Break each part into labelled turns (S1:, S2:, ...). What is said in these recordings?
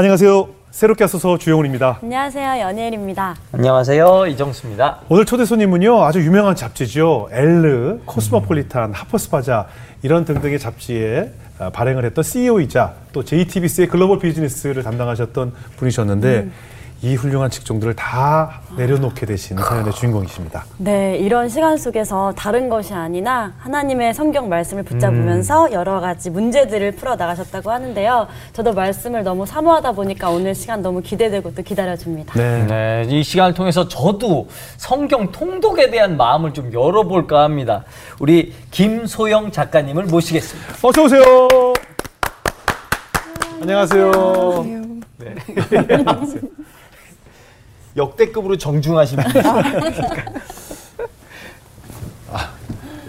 S1: 안녕하세요. 새롭게 하소서 주영훈입니다.
S2: 안녕하세요. 연예일입니다.
S3: 안녕하세요. 이정수입니다.
S1: 오늘 초대 손님은요. 아주 유명한 잡지죠. 엘르, 코스모폴리탄, 하퍼스파자 이런 등등의 잡지에 아, 발행을 했던 CEO이자 또 JTBC의 글로벌 비즈니스를 담당하셨던 분이셨는데
S2: 음.
S1: 이 훌륭한 직종들을 다 내려놓게 되신 사연의 주인공이십니다.
S2: 네, 이런 시간 속에서 다른 것이 아니나 하나님의 성경 말씀을 붙잡으면서
S1: 음.
S2: 여러 가지 문제들을 풀어 나가셨다고 하는데요. 저도 말씀을 너무 사모하다 보니까 오늘 시간 너무 기대되고 또 기다려집니다.
S1: 네.
S3: 네, 이 시간을 통해서 저도 성경 통독에 대한 마음을 좀 열어볼까 합니다. 우리 김소영 작가님을 모시겠습니다.
S1: 어서 오세요. 안녕하세요.
S3: 네. 역대급으로 정중하신 분.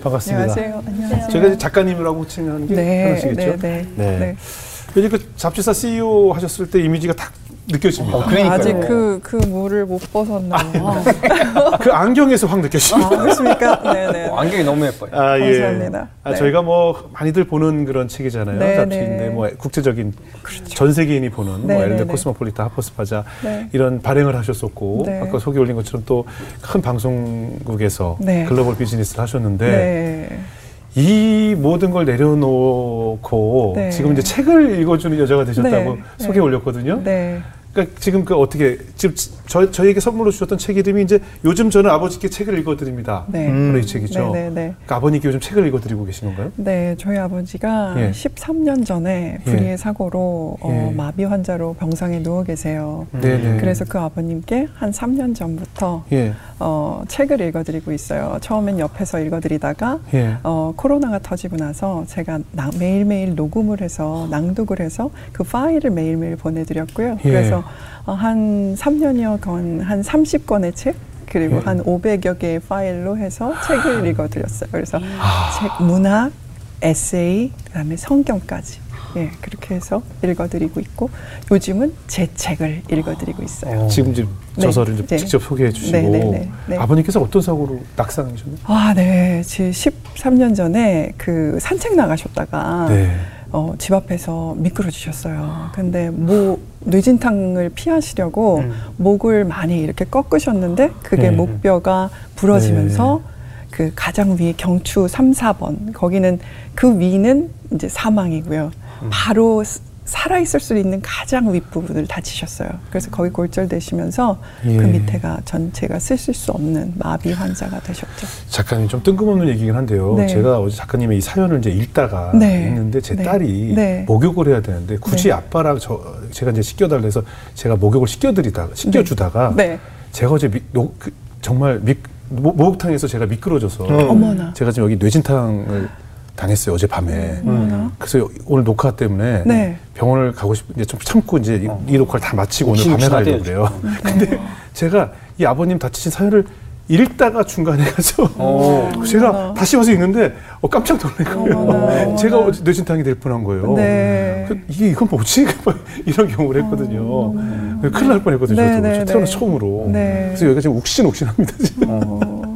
S1: 반갑습니다.
S4: 안녕하세요. 안녕하세요.
S1: 제가 작가님이라고 게
S4: 네,
S1: 편하시겠죠?
S4: 네, 네,
S1: 네.
S4: 네.
S1: 그 잡지사 CEO 하셨을 때 이미지가 딱 느껴집니다.
S3: 어, 그러니까요.
S4: 아직 그, 그 물을 못 벗었나요?
S1: 그 안경에서 확 느껴집니다.
S4: 아, 그렇습니까? 네네.
S3: 어, 안경이 너무 예뻐요.
S1: 아, 예.
S4: 감사합니다.
S1: 아,
S4: 네.
S1: 저희가 뭐 많이들 보는 그런 책이잖아요.
S4: 네,
S1: 잡지인데
S4: 네.
S1: 뭐 국제적인 전 세계인이 보는
S4: 네,
S1: 뭐
S4: 네, 네.
S1: 코스모폴리타 하퍼스파자
S4: 네.
S1: 이런 발행을 하셨었고
S4: 네.
S1: 아까 소개 올린 것처럼 또 큰 방송국에서
S4: 네.
S1: 글로벌 비즈니스를 하셨는데
S4: 네.
S1: 이 모든 걸 내려놓고
S4: 네.
S1: 지금 이제 책을 읽어주는 여자가 되셨다고
S4: 네,
S1: 소개
S4: 네.
S1: 올렸거든요.
S4: 네.
S1: 그러니까 지금 그 어떻게 지금 저 저희에게 선물로 주셨던 책 이름이 이제 요즘 저는 아버지께 책을 읽어드립니다.
S4: 네.
S1: 바로 이 책이죠.
S4: 네, 네, 네.
S1: 그러니까 아버님께 요즘 책을 읽어드리고 계신 건가요?
S4: 네, 저희 아버지가
S1: 예.
S4: 13년 전에 불의의 사고로 어,
S1: 예.
S4: 마비 환자로 병상에 누워 계세요.
S1: 네네.
S4: 그래서 그 아버님께 한 3년 전부터
S1: 예,
S4: 어, 책을 읽어드리고 있어요. 처음엔 옆에서 읽어드리다가
S1: 예.
S4: 어, 코로나가 터지고 나서 제가 나- 매일매일 녹음을 해서 낭독을 해서 그 파일을 매일매일 보내드렸고요.
S1: 예.
S4: 그래서 어, 한 3년여 건, 한 30권의 책, 그리고
S1: 예.
S4: 한 500여 개의 파일로 해서 책을 읽어드렸어요. 그래서
S1: 아.
S4: 책, 문학, 에세이, 그 다음에 성경까지. 예, 그렇게 해서 읽어드리고 있고, 요즘은 제 책을 읽어드리고 있어요.
S1: 지금 이제
S4: 네.
S1: 저서를 좀
S4: 네.
S1: 직접 소개해 주시고
S4: 네, 네, 네, 네.
S1: 아버님께서 어떤 사고로 낙상하셨나요?
S4: 아, 네. 지 13년 전에 그 산책 나가셨다가
S1: 네.
S4: 어, 집 앞에서 미끄러지셨어요. 근데 모 뇌진탕을 피하시려고
S3: 음.
S4: 목을 많이 이렇게 꺾으셨는데 그게
S1: 네.
S4: 목뼈가 부러지면서 그 가장 위에 경추 3, 4번 거기는 그 위는 이제 사망이고요.
S1: 음.
S4: 바로 스- 살아있을 수 있는 가장 윗부분을 다치셨어요. 그래서 거기 골절되시면서
S1: 예.
S4: 그 밑에가 전체가 쓰실 수 없는 마비 환자가 되셨죠.
S1: 작가님 좀 뜬금없는 얘기긴 한데요.
S4: 네.
S1: 제가 어제 작가님의 이 사연을 이제 읽다가
S4: 네.
S1: 읽는데 제
S4: 네.
S1: 딸이
S4: 네.
S1: 목욕을 해야 되는데 굳이
S4: 네.
S1: 아빠랑 저 제가 이제 씻겨달래서 제가 목욕을 시켜드리다가 시켜주다가
S4: 네.
S1: 제가 어제 미, 노, 그, 정말 미, 모, 목욕탕에서 제가 미끄러져서
S4: 어머나.
S1: 제가 지금 여기 뇌진탕을 당했어요 어제 밤에.
S4: 어머나.
S1: 그래서 오늘 녹화 때문에
S4: 네.
S1: 병원을 가고 싶은데 좀 참고 이제 이- 이 녹화를 다 마치고 오늘 밤에 가려고. 그래요. 근데 제가 이 아버님 다치신 사연을 읽다가 중간에 가서
S3: 오.
S1: 제가
S4: 어머나.
S1: 다시 와서 읽는데 어, 깜짝 놀란 거예요. 제가 어제 뇌진탕이 될 뻔한 거예요.
S4: 네.
S1: 그, 이게 이건 뭐지? 이런 경우를 했거든요. 큰일 날 뻔했거든요.
S4: 네,
S1: 저도
S4: 네,
S1: 태어나
S4: 네.
S1: 처음으로.
S4: 네.
S1: 그래서 여기가 지금 욱신욱신합니다. 지금.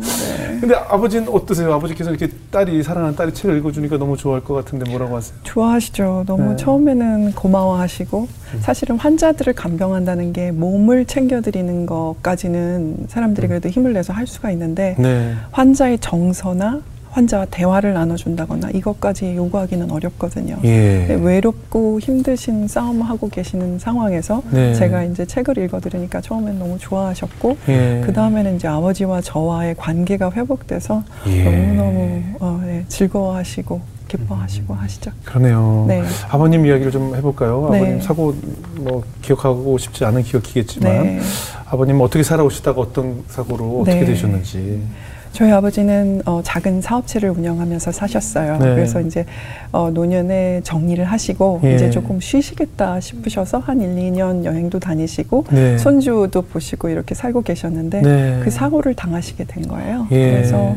S1: 근데 아버지는 어떠세요? 아버지께서 이렇게 딸이 사랑하는 딸이 책을 읽어주니까 너무 좋아할 것 같은데 뭐라고 하세요?
S4: 좋아하시죠. 너무
S1: 네.
S4: 처음에는 고마워하시고 사실은 환자들을 간병한다는 게 몸을 챙겨드리는 것까지는 사람들이 그래도 힘을 내서 할 수가 있는데
S1: 네.
S4: 환자의 정서나 환자와 대화를 나눠준다거나 이것까지 요구하기는 어렵거든요.
S1: 예.
S4: 네, 외롭고 힘드신 싸움을 하고 계시는 상황에서
S1: 네.
S4: 제가 이제 책을 읽어드리니까 처음엔 너무 좋아하셨고
S1: 예.
S4: 그 다음에는 이제 아버지와 저와의 관계가 회복돼서
S1: 예.
S4: 너무너무 어, 네, 즐거워하시고 기뻐하시고 하시죠.
S1: 그러네요.
S4: 네.
S1: 아버님 이야기를 좀 해볼까요?
S4: 네.
S1: 아버님 사고 뭐 기억하고 싶지 않은 기억이겠지만
S4: 네.
S1: 아버님 어떻게 살아오시다가 어떤 사고로 어떻게
S4: 네.
S1: 되셨는지.
S4: 저희 아버지는 어, 작은 사업체를 운영하면서 사셨어요.
S1: 네.
S4: 그래서 이제 어, 노년에 정리를 하시고
S1: 예.
S4: 이제 조금 쉬시겠다 싶으셔서 한 1, 2년 여행도 다니시고
S1: 네.
S4: 손주도 보시고 이렇게 살고 계셨는데
S1: 네.
S4: 그 사고를 당하시게 된 거예요.
S1: 예.
S4: 그래서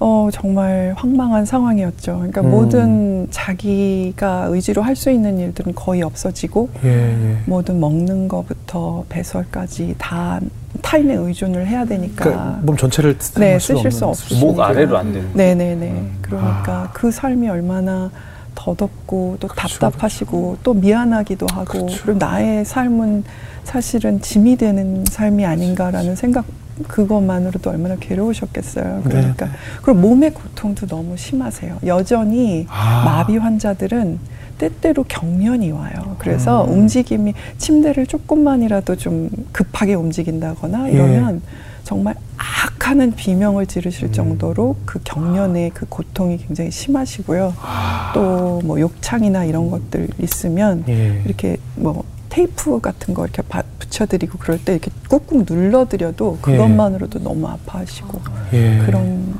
S4: 어, 정말 황망한 상황이었죠. 그러니까
S1: 음.
S4: 모든 자기가 의지로 할 수 있는 일들은 거의 없어지고
S1: 예, 예.
S4: 모든 먹는 거부터 배설까지 다 타인에 의존을 해야 되니까
S1: 그러니까 몸 전체를
S4: 네,
S1: 쓸
S4: 쓰실 수 없으시죠.
S3: 목 아래로 안 되는.
S4: 네네네.
S3: 음.
S4: 그러니까
S1: 아.
S4: 그 삶이 얼마나 더덥고 또
S1: 그렇죠,
S4: 답답하시고 또 미안하기도 하고
S1: 그렇죠.
S4: 그리고 나의 삶은 사실은 짐이 되는 삶이 아닌가라는 생각 그것만으로도 얼마나 괴로우셨겠어요.
S1: 네,
S4: 그러니까
S1: 네.
S4: 그리고 몸의 고통도 너무 심하세요. 여전히
S1: 아.
S4: 마비 환자들은 때때로 경련이 와요. 그래서
S1: 음.
S4: 움직임이 침대를 조금만이라도 좀 급하게 움직인다거나
S1: 예.
S4: 이러면 정말 악하는 비명을 지르실
S1: 음.
S4: 정도로 그 경련의 그 고통이 굉장히 심하시고요.
S1: 아.
S4: 또뭐 욕창이나 이런 것들 있으면
S1: 예.
S4: 이렇게 뭐 테이프 같은 거 이렇게 바- 붙여드리고 그럴 때 이렇게 꾹꾹 눌러드려도 그것만으로도 너무 아파하시고
S1: 예.
S4: 그런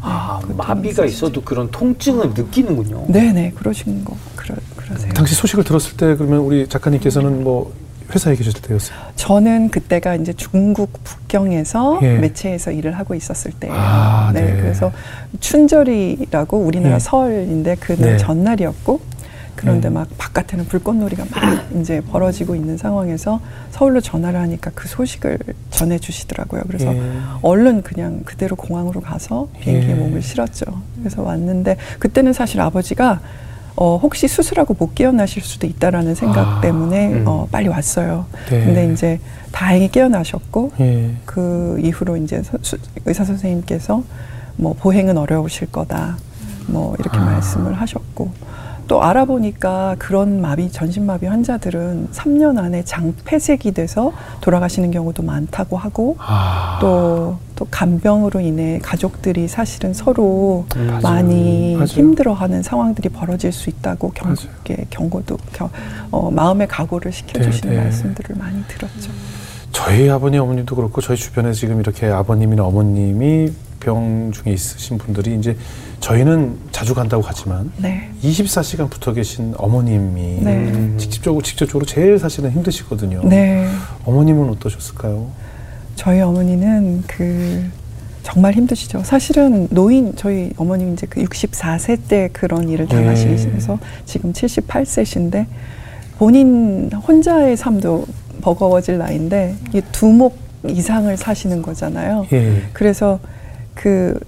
S3: 아,
S4: 네,
S3: 마비가 있어도 그런 통증을 느끼는군요.
S4: 네네 그러신 거 그러, 그러세요.
S1: 당시 소식을 들었을 때 그러면 우리 작가님께서는 뭐 회사에 계셨을 때였어요.
S4: 저는 그때가 이제 중국 북경에서
S1: 예.
S4: 매체에서 일을 하고 있었을 때예요.
S1: 아,
S4: 네,
S1: 네.
S4: 그래서 춘절이라고 우리나라
S1: 예.
S4: 설인데 그날
S1: 네.
S4: 전날이었고 그런데
S1: 예.
S4: 막 바깥에는 불꽃놀이가 막 이제 벌어지고 있는 상황에서 서울로 전화를 하니까 그 소식을 전해 주시더라고요. 그래서
S1: 예.
S4: 얼른 그냥 그대로 공항으로 가서 비행기에
S1: 예.
S4: 몸을 실었죠. 그래서 왔는데 그때는 사실 아버지가 어, 혹시 수술하고 못 깨어나실 수도 있다라는 생각
S1: 아,
S4: 때문에
S3: 음.
S4: 어, 빨리 왔어요.
S1: 네.
S4: 근데 이제 다행히 깨어나셨고
S1: 예.
S4: 그 이후로 이제 서- 수- 의사 선생님께서 뭐 보행은 어려우실 거다 뭐 이렇게
S1: 아.
S4: 말씀을 하셨고 또 알아보니까 그런 마비 전신마비 환자들은 3년 안에 장폐색이 돼서 돌아가시는 경우도 많다고 하고
S1: 아.
S4: 또, 또 간병으로 인해 가족들이 사실은 서로
S3: 음.
S4: 많이
S1: 맞아요.
S4: 힘들어하는 상황들이 벌어질 수 있다고 경,
S1: 맞아요.
S4: 이렇게 경고도 겨, 어, 마음의 각오를 시켜주시는
S1: 네, 네.
S4: 말씀들을 많이 들었죠.
S1: 저희 아버님 어머님도 그렇고 저희 주변에 지금 이렇게 아버님이나 어머님이 병 중에 있으신 분들이 이제 저희는 자주 간다고 하지만
S4: 네.
S1: 24시간 붙어 계신 어머님이
S4: 네.
S1: 직접적으로 직접적으로 제일 사실은 힘드시거든요.
S4: 네.
S1: 어머님은 어떠셨을까요?
S4: 저희 어머니는 그 정말 힘드시죠. 사실은 노인 저희 어머님 이제 그 64세 때 그런 일을
S1: 네.
S4: 당하시면서 지금 78세신데 본인 혼자의 삶도 버거워질 나이인데 이 두목 이상을 사시는 거잖아요.
S1: 예.
S4: 그래서 그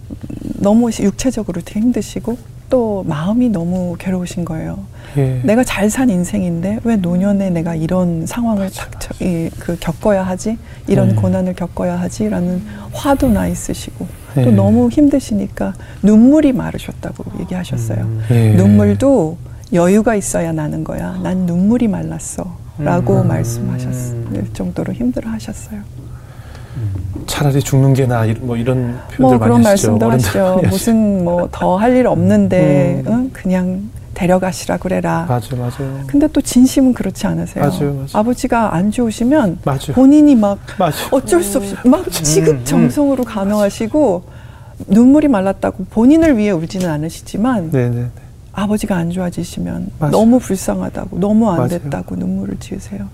S4: 너무 육체적으로 되게 힘드시고 또 마음이 너무 괴로우신 거예요.
S1: 예.
S4: 내가 잘 산 인생인데 왜 노년에 내가 이런 상황을 닥쳐 이, 그 겪어야 하지 이런
S1: 네.
S4: 고난을 겪어야 하지라는 화도 나 있으시고
S1: 네.
S4: 또 너무 힘드시니까 눈물이 마르셨다고 얘기하셨어요.
S3: 음.
S1: 예.
S4: 눈물도 여유가 있어야 나는 거야. 난 눈물이 말랐어 라고
S3: 음.
S4: 말씀하셨을 정도로 힘들어 하셨어요.
S1: 차라리 죽는 게 나 뭐 이런 표현들
S4: 뭐
S1: 많이
S4: 그런
S1: 하시죠.
S4: 말씀도 하시죠. 무슨 뭐 더 할 일 없는데
S1: 음.
S4: 응? 그냥 데려가시라 그래라.
S1: 맞아요, 맞아요.
S4: 근데 또 진심은 그렇지 않으세요.
S1: 맞아요, 맞아요.
S4: 아버지가 안 좋으시면
S1: 맞아요.
S4: 본인이 막
S1: 맞아요.
S4: 어쩔 수 없이 막
S1: 음,
S4: 지극정성으로 간호하시고 눈물이 말랐다고 본인을 위해 울지는 않으시지만
S1: 네, 네, 네.
S4: 아버지가 안 좋아지시면
S1: 맞아요.
S4: 너무 불쌍하다고 너무 안
S1: 맞아요.
S4: 됐다고 눈물을 지으세요.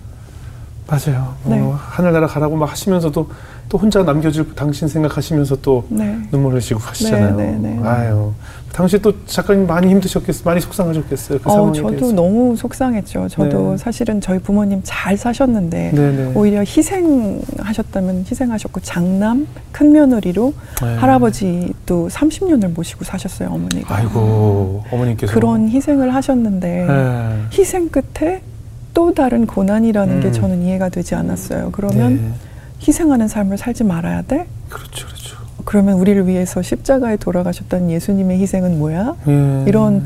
S1: 맞아요.
S4: 네.
S1: 어, 하늘나라 가라고 막 하시면서도 또 혼자 남겨줄 당신 생각하시면서 또
S4: 네.
S1: 눈물 흘리시고 가시잖아요.
S4: 네, 네, 네.
S1: 아유, 당시 또 작가님 많이 힘드셨겠어요. 많이 속상하셨겠어요. 그
S4: 어, 저도
S1: 대해서.
S4: 너무 속상했죠. 저도
S1: 네.
S4: 사실은 저희 부모님 잘 사셨는데
S1: 네, 네.
S4: 오히려 희생하셨다면 희생하셨고 장남 큰 며느리로
S1: 네.
S4: 할아버지도 30년을 모시고 사셨어요 어머니가.
S1: 아이고 어머님께서
S4: 그런 희생을 하셨는데
S1: 네.
S4: 희생 끝에 또 다른 고난이라는 게
S3: 음.
S4: 저는 이해가 되지 않았어요. 그러면
S1: 네.
S4: 희생하는 삶을 살지 말아야 돼?
S1: 그렇죠, 그렇죠.
S4: 그러면 우리를 위해서 십자가에 돌아가셨던 예수님의 희생은 뭐야?
S1: 예.
S4: 이런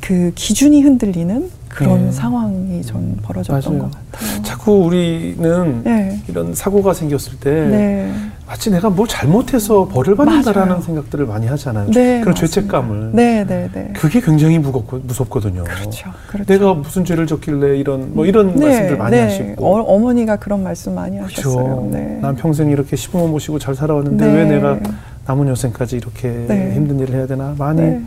S4: 그 기준이 흔들리는 그런
S1: 네.
S4: 상황이 전 벌어졌던
S1: 맞아요.
S4: 것 같아요.
S1: 자꾸 우리는
S4: 네.
S1: 이런 사고가 생겼을 때
S4: 네.
S1: 마치 내가 뭘 잘못해서 벌을 받는다라는
S4: 맞아요.
S1: 생각들을 많이 하잖아요.
S4: 네,
S1: 그런
S4: 맞습니다.
S1: 죄책감을.
S4: 네, 네, 네.
S1: 그게 굉장히 무겁고 무섭거든요.
S4: 그렇죠. 그렇죠.
S1: 내가 무슨 죄를 졌길래 이런 뭐 이런 말씀들 많이 하시고.
S4: 어, 어머니가 그런 말씀 많이
S1: 그렇죠.
S4: 하셨어요. 네.
S1: 난 평생 이렇게 시부모 모시고 잘 살아왔는데
S4: 네.
S1: 왜 내가 남은 여생까지 이렇게
S4: 네.
S1: 힘든 일을 해야 되나 많이
S4: 네.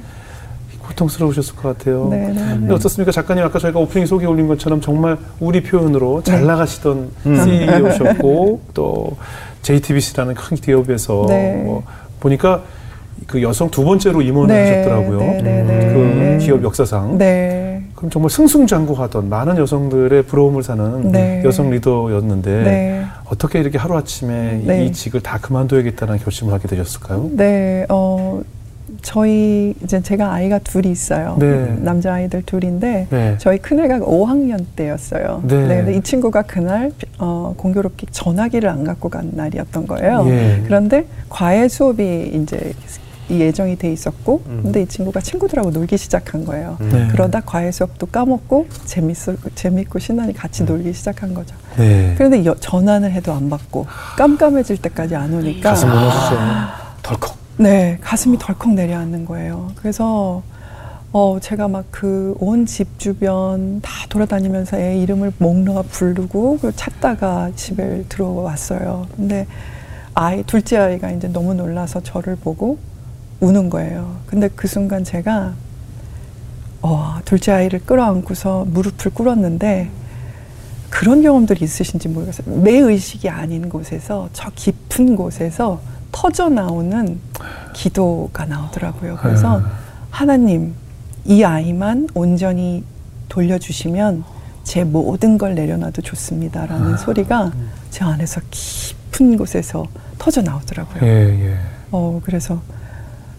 S1: 고통스러우셨을 것 같아요.
S4: 네, 네,
S1: 근데
S4: 네.
S1: 어떻습니까, 작가님? 아까 저희가 오프닝 소개 올린 것처럼 정말 우리 표현으로 잘
S4: 네.
S1: 나가시던
S3: 음.
S1: CEO셨고 또 JTBC라는 큰 기업에서
S4: 네.
S1: 뭐 보니까 그 여성 두 번째로 임원을
S4: 네,
S1: 하셨더라고요.
S4: 네, 네, 네.
S1: 그
S4: 네.
S1: 기업 역사상.
S4: 네.
S1: 그럼 정말 승승장구하던 많은 여성들의 부러움을 사는
S4: 네.
S1: 여성 리더였는데
S4: 네.
S1: 어떻게 이렇게 하루 아침에
S4: 네.
S1: 이 직을 다 그만둬야겠다는 결심을 하게 되셨을까요?
S4: 네, 어, 저희 이제 제가 아이가 둘이 있어요.
S1: 네.
S4: 남자 아이들 둘인데
S1: 네.
S4: 저희 큰 애가 5학년 때였어요.
S1: 네.
S4: 근데 이 친구가 그날 어, 공교롭게 전화기를 안 갖고 간 날이었던 거예요.
S1: 예.
S4: 그런데 과외 수업이 이제 이 예정이 돼 있었고,
S1: 음.
S4: 근데 이 친구가 친구들하고 놀기 시작한 거예요.
S1: 네.
S4: 그러다 과외 수업도 까먹고 재밌어 재밌고 신나니 같이 놀기 시작한 거죠.
S1: 네.
S4: 그런데 여- 전화는 해도 안 받고 깜깜해질 때까지 안 오니까
S1: 가슴 무너졌어. 덜컥.
S4: 네, 가슴이 덜컥 내려앉는 거예요. 그래서 어 제가 막 그 온 집 주변 다 돌아다니면서 애 이름을 목놓아 부르고 찾다가 집에 들어왔어요. 근데 아이 둘째 아이가 이제 너무 놀라서 저를 보고 우는 거예요. 근데 그 순간 제가 어 둘째 아이를 끌어안고서 무릎을 꿇었는데 그런 경험들이 있으신지 모르겠어요. 내 의식이 아닌 곳에서 저 깊은 곳에서 터져 나오는 기도가 나오더라고요. 그래서
S1: 음.
S4: 하나님 이 아이만 온전히 돌려주시면 제 모든 걸 내려놔도 좋습니다라는 소리가 제 안에서 깊은 곳에서 터져 나오더라고요.
S1: 예, 예.
S4: 어, 그래서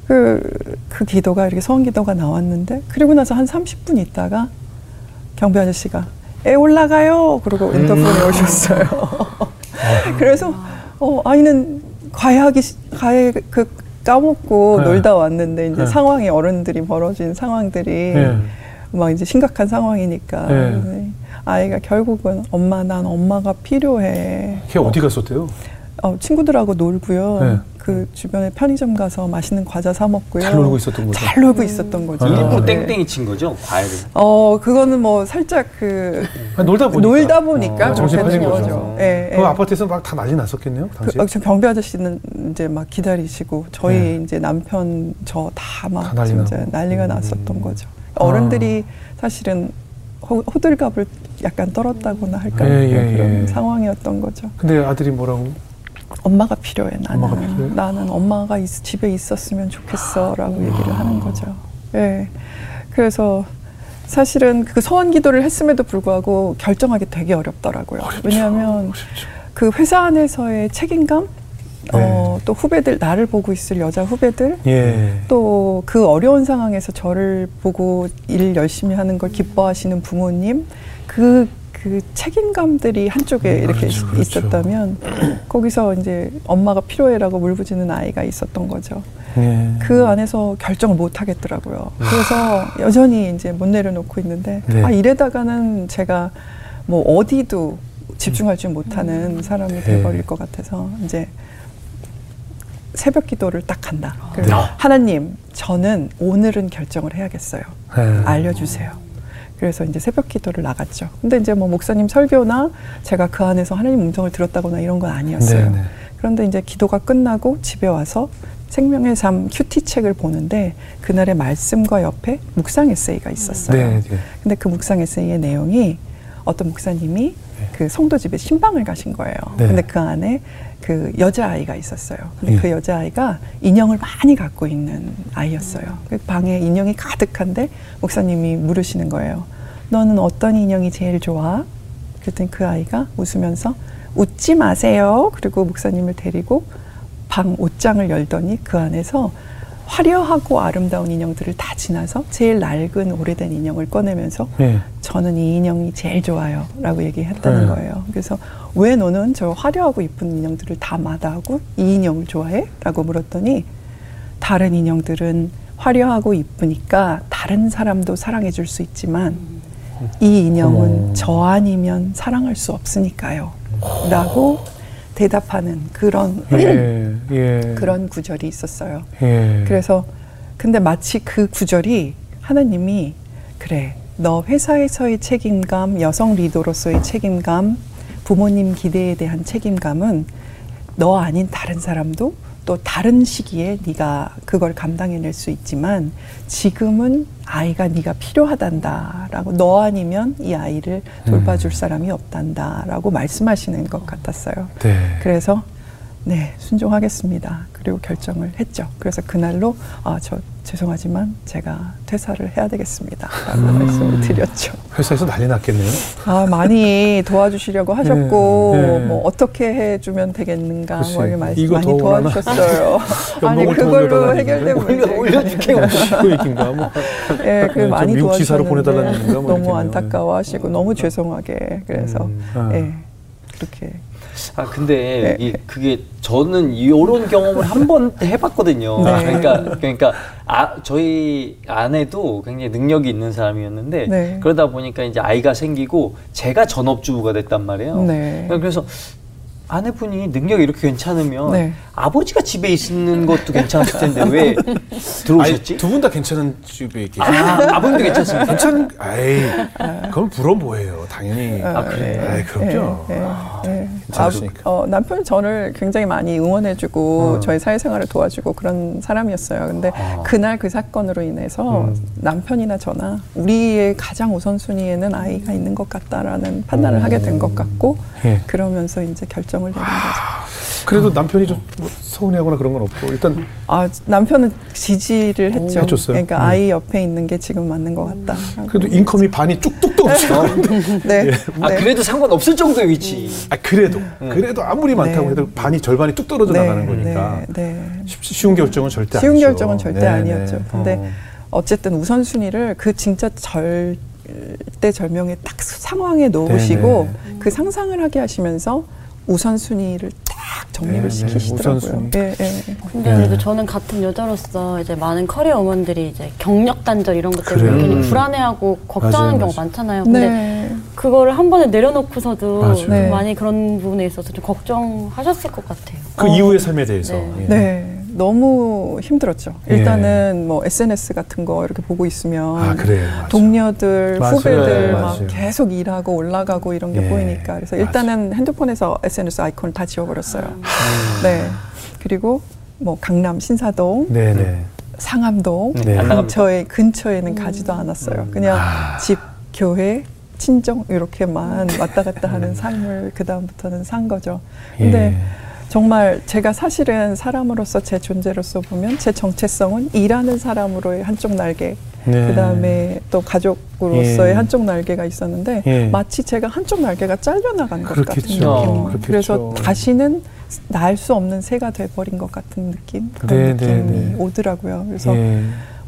S4: 그, 그 기도가 이렇게 소원 기도가 나왔는데, 그리고 나서 한 30분 있다가 경비 아저씨가 애 올라가요! 그러고 인터폰에 오셨어요. 그래서, 어, 아이는 과외하기, 시- 과외 그 까먹고
S1: 네.
S4: 놀다 왔는데, 이제
S1: 네.
S4: 상황이 어른들이 벌어진 상황들이
S1: 예.
S4: 막 이제 심각한 상황이니까.
S1: 네.
S4: 아이가 결국은 엄마, 난 엄마가 필요해.
S1: 걔 어디 갔었대요?
S4: 어, 친구들하고 놀고요.
S1: 네.
S4: 그 주변에 편의점 가서 맛있는 과자 사 먹고요.
S1: 잘 놀고 있었던 거죠?
S4: 잘 놀고 있었던 거죠.
S1: 아.
S3: 일부
S4: 네.
S3: 땡땡이 친 거죠 과외를.
S4: 어, 그거는 뭐 살짝 그
S1: 놀다 보니까.
S4: 놀다 보니까
S1: 어, 정신
S4: 된
S1: 거죠.
S4: 예, 예.
S1: 그 아파트에서 막 다 난리 났었겠네요,
S4: 그,
S1: 당시에.
S4: 어, 아저씨는 이제 막 기다리시고 저희
S1: 네.
S4: 이제 남편 저 다 막 진짜. 난리가
S1: 음.
S4: 났었던 거죠.
S1: 아.
S4: 어른들이 사실은 호, 호들갑을 약간 떨었다고나 할까요?
S1: 예, 예,
S4: 그런
S1: 예.
S4: 상황이었던 거죠.
S1: 근데 아들이 뭐라고?
S4: 엄마가 필요해 나는
S1: 엄마가 필요해?
S4: 나는 엄마가 있- 집에 있었으면 좋겠어라고 얘기를 하는 거죠. 예. 그래서 사실은 그 소원 기도를 했음에도 불구하고 결정하기 되게 어렵더라고요. 왜냐하면
S1: 어렵죠.
S4: 그 회사 안에서의 책임감, 어,
S1: 네.
S4: 또 후배들 나를 보고 있을 여자 후배들,
S1: 예.
S4: 또그 어려운 상황에서 저를 보고 일 열심히 하는 걸 기뻐하시는 부모님, 그, 그 책임감들이 한쪽에
S1: 음,
S4: 이렇게
S1: 그렇죠, 그렇죠.
S4: 있었다면, 거기서 이제 엄마가 필요해라고 울부짖는 아이가 있었던 거죠.
S1: 예.
S4: 그 안에서 결정을 못 하겠더라고요. 그래서 여전히 이제 못 내려놓고 있는데,
S1: 네.
S4: 아, 이래다가는 제가 뭐 어디도 집중할 줄 못하는 사람이
S1: 네.
S4: 돼버릴 것 같아서, 이제 새벽 기도를 딱 한다. 그래서
S1: 네.
S4: 하나님, 저는 오늘은 결정을 해야겠어요.
S1: 예.
S4: 알려주세요. 그래서 이제 새벽 기도를 나갔죠. 근데 이제 뭐 목사님 설교나 제가 그 안에서 하나님 음성을 들었다거나 이런 건 아니었어요.
S1: 네, 네.
S4: 그런데 이제 기도가 끝나고 집에 와서 생명의 삶 큐티 책을 보는데 그날의 말씀과 옆에 묵상 에세이가 있었어요.
S1: 네, 네.
S4: 근데 그 묵상 에세이의 내용이 어떤 목사님이 그 성도 집에 신방을 가신 거예요.
S1: 네.
S4: 근데 그 안에 그 여자 아이가 있었어요. 근데
S1: 예.
S4: 그 여자 아이가 인형을 많이 갖고 있는 아이였어요. 그 방에 인형이 가득한데 목사님이 물으시는 거예요. 너는 어떤 인형이 제일 좋아? 그랬더니 그 아이가 웃으면서 웃지 마세요. 그리고 목사님을 데리고 방 옷장을 열더니 그 안에서 화려하고 아름다운 인형들을 다 지나서 제일 낡은 오래된 인형을 꺼내면서
S1: 예.
S4: 저는 이 인형이 제일 좋아요. 라고 얘기했다는
S1: 네.
S4: 거예요. 그래서 왜 너는 저 화려하고 이쁜 인형들을 다 마다하고 이 인형을 좋아해? 라고 물었더니 다른 인형들은 화려하고 이쁘니까 다른 사람도 사랑해 줄 수 있지만 이 인형은
S1: 어머.
S4: 저 아니면 사랑할 수 없으니까요. 라고 대답하는 그런
S1: 예. 예.
S4: 그런 구절이 있었어요.
S1: 예.
S4: 그래서 근데 마치 그 구절이 하나님이 그래 너 회사에서의 책임감 여성 리더로서의 책임감 부모님 기대에 대한 책임감은 너 아닌 다른 사람도 또 다른 시기에 네가 그걸 감당해낼 수 있지만 지금은 아이가 네가 필요하단다라고 너 아니면 이 아이를 돌봐줄 사람이 없단다라고 말씀하시는 것 같았어요.
S1: 네.
S4: 그래서 네 순종하겠습니다. 그리고 결정을 했죠. 그래서 그날로 아 저 죄송하지만 제가 퇴사를 해야 되겠습니다 라고 말씀을 드렸죠.
S1: 회사에서 난리 났겠네요.
S4: 아 많이 도와주시려고 하셨고
S1: 네, 네.
S4: 뭐 어떻게 해주면 되겠는가
S1: 글쎄,
S4: 뭐 이렇게 말씀 많이? 도와주셨어요. 아니 그걸로 해결된? 문제.
S3: 올려줄게요.
S1: 그 얘기인가 뭐.
S4: 예, 그
S1: 네, 좀
S4: 많이 도와주셨는데
S1: 보내달라는 뭐
S4: 너무. 안타까워하시고 너무 죄송하게 그래서
S1: 음, 아.
S4: 예 그렇게
S3: 아 근데
S4: 네.
S3: 이 그게 저는 이런 경험을 한 번 해봤거든요.
S4: 네.
S3: 그러니까 그러니까 아 저희 아내도 굉장히 능력이 있는 사람이었는데
S4: 네.
S3: 그러다 보니까 이제 아이가 생기고 제가 전업주부가 됐단 말이에요.
S4: 네.
S3: 그래서 아내분이 능력이 이렇게 괜찮으면
S4: 네.
S3: 아버지가 집에 있는 것도 괜찮았을 텐데 왜 들어오셨지?
S1: 두 분 다 괜찮은 집에 이렇게.
S3: 아, 아버님도 괜찮습니까?
S1: 괜찮은, 아이, 그럼 부러운 뭐예요, 당연히.
S3: 아, 그래?
S1: 아이, 그럼요.
S4: 예, 예, 예.
S1: 괜찮으시니까.
S4: 아, 어, 남편이 저를 굉장히 많이 응원해주고
S1: 음.
S4: 저희 사회생활을 도와주고 그런 사람이었어요. 근데
S3: 아.
S4: 그날 그 사건으로 인해서
S1: 음.
S4: 남편이나 저나 우리의 가장 우선순위에는 아이가 있는 것 같다라는 판단을 하게 된 것 같고
S1: 예.
S4: 그러면서 이제 결정 을 내린 거죠.
S1: 그래도 남편이 좀 뭐 서운해하거나 그런 건 없고, 일단
S4: 아 남편은 지지를 했죠.
S1: 해줬어요?
S4: 그러니까
S1: 음.
S4: 아이 옆에 있는 게 지금 맞는 것 같다.
S1: 그래도 인컴이 반이 뚝뚝 떨어지고.
S4: 네.
S3: 아
S4: 네.
S3: 그래도 상관없을 정도의 위치.
S1: 아, 그래도, 그래도 아무리 많다고
S4: 네.
S1: 해도 반이, 절반이 뚝 떨어져 나가는 거니까.
S4: 네, 네.
S1: 쉽- 쉬운 결정은 절대
S4: 쉬운
S1: 아니죠.
S4: 결정은 절대
S1: 네,
S4: 아니었죠.
S1: 네.
S4: 근데
S1: 어.
S4: 어쨌든 우선순위를 그 진짜 절대절명의 딱 상황에 놓으시고
S1: 네,
S4: 그 상상을 하게 하시면서 우선순위를 딱 정립을
S1: 네, 네,
S4: 시키시더라고요.
S1: 우선순위.
S4: 예, 예.
S2: 근데
S1: 네.
S2: 그래도 저는 같은 여자로서 이제 많은 커리어 우먼들이 이제 경력 단절 이런 것 때문에
S1: 그래요.
S2: 괜히
S3: 음.
S2: 불안해하고 걱정하는
S1: 맞아요,
S2: 경우
S1: 맞아요.
S2: 많잖아요. 근데
S4: 네.
S2: 그거를 한 번에 내려놓고서도
S1: 맞아요.
S4: 네.
S2: 많이 그런 부분에 있어서 좀 걱정하셨을 것 같아요.
S1: 그 이후의 삶에 대해서.
S2: 네.
S1: 예.
S4: 네. 너무 힘들었죠.
S1: 예.
S4: 일단은 뭐 SNS 같은 거 이렇게 보고 있으면
S1: 아, 그래요.
S4: 동료들,
S1: 맞아요.
S4: 후배들
S1: 네,
S4: 막
S1: 맞아요.
S4: 계속 일하고 올라가고 이런 게
S1: 예,
S4: 보이니까 그래서
S1: 맞아요.
S4: 일단은 핸드폰에서 SNS 아이콘을 다 지워버렸어요.
S1: 음.
S4: 네. 그리고 뭐 강남 신사동,
S1: 네네.
S4: 상암동
S1: 네.
S3: 안 나갑니다.
S4: 근처에 근처에는 가지도 않았어요. 그냥
S1: 아.
S4: 집, 교회, 친정 이렇게만 왔다 갔다 하는 삶을 그 다음부터는 산 거죠. 근데
S1: 예.
S4: 정말 제가 사실은 사람으로서 제 존재로서 보면 제 정체성은 일하는 사람으로의 한쪽 날개,
S1: 네.
S4: 그 다음에 또 가족으로서의
S1: 예.
S4: 한쪽 날개가 있었는데
S1: 예.
S4: 마치 제가 한쪽 날개가 잘려나간 것 같은. 느낌.
S1: 그렇겠죠.
S4: 그래서 다시는 날 수 없는 새가 돼버린 것 같은 느낌 그런
S1: 네,
S4: 느낌이
S1: 네, 네.
S4: 오더라고요. 그래서
S1: 예.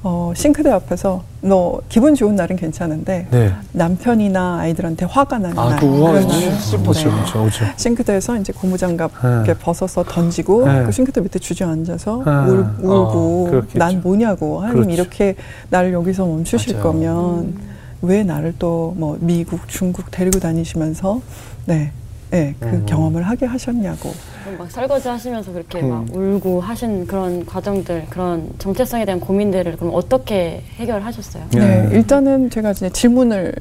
S4: 어, 싱크대 앞에서 너 기분 좋은 날은 괜찮은데
S1: 네.
S4: 남편이나 아이들한테 화가 나는
S3: 아, 날그 우와,
S4: 그런 날은
S3: 슬펐죠.
S4: 네.
S1: 그렇죠. 그렇죠.
S4: 싱크대에서 이제 고무장갑
S1: 네.
S4: 이렇게 벗어서 던지고
S1: 네.
S4: 그 싱크대 밑에 주저앉아서
S1: 네.
S4: 울,
S3: 어,
S4: 울고
S1: 그렇겠죠.
S4: 난 뭐냐고 하나님
S1: 그렇죠.
S4: 이렇게 나를 여기서 멈추실
S3: 맞아요.
S4: 거면 왜 나를 또 뭐 미국 중국 데리고 다니시면서 네. 네, 그
S3: 음.
S4: 경험을 하게 하셨냐고.
S2: 그럼 막 설거지 하시면서 그렇게
S1: 음.
S2: 막 울고 하신 그런 과정들, 그런 정체성에 대한 고민들을 그럼 어떻게 해결하셨어요?
S1: 네.
S4: 네, 일단은 제가 이제 질문을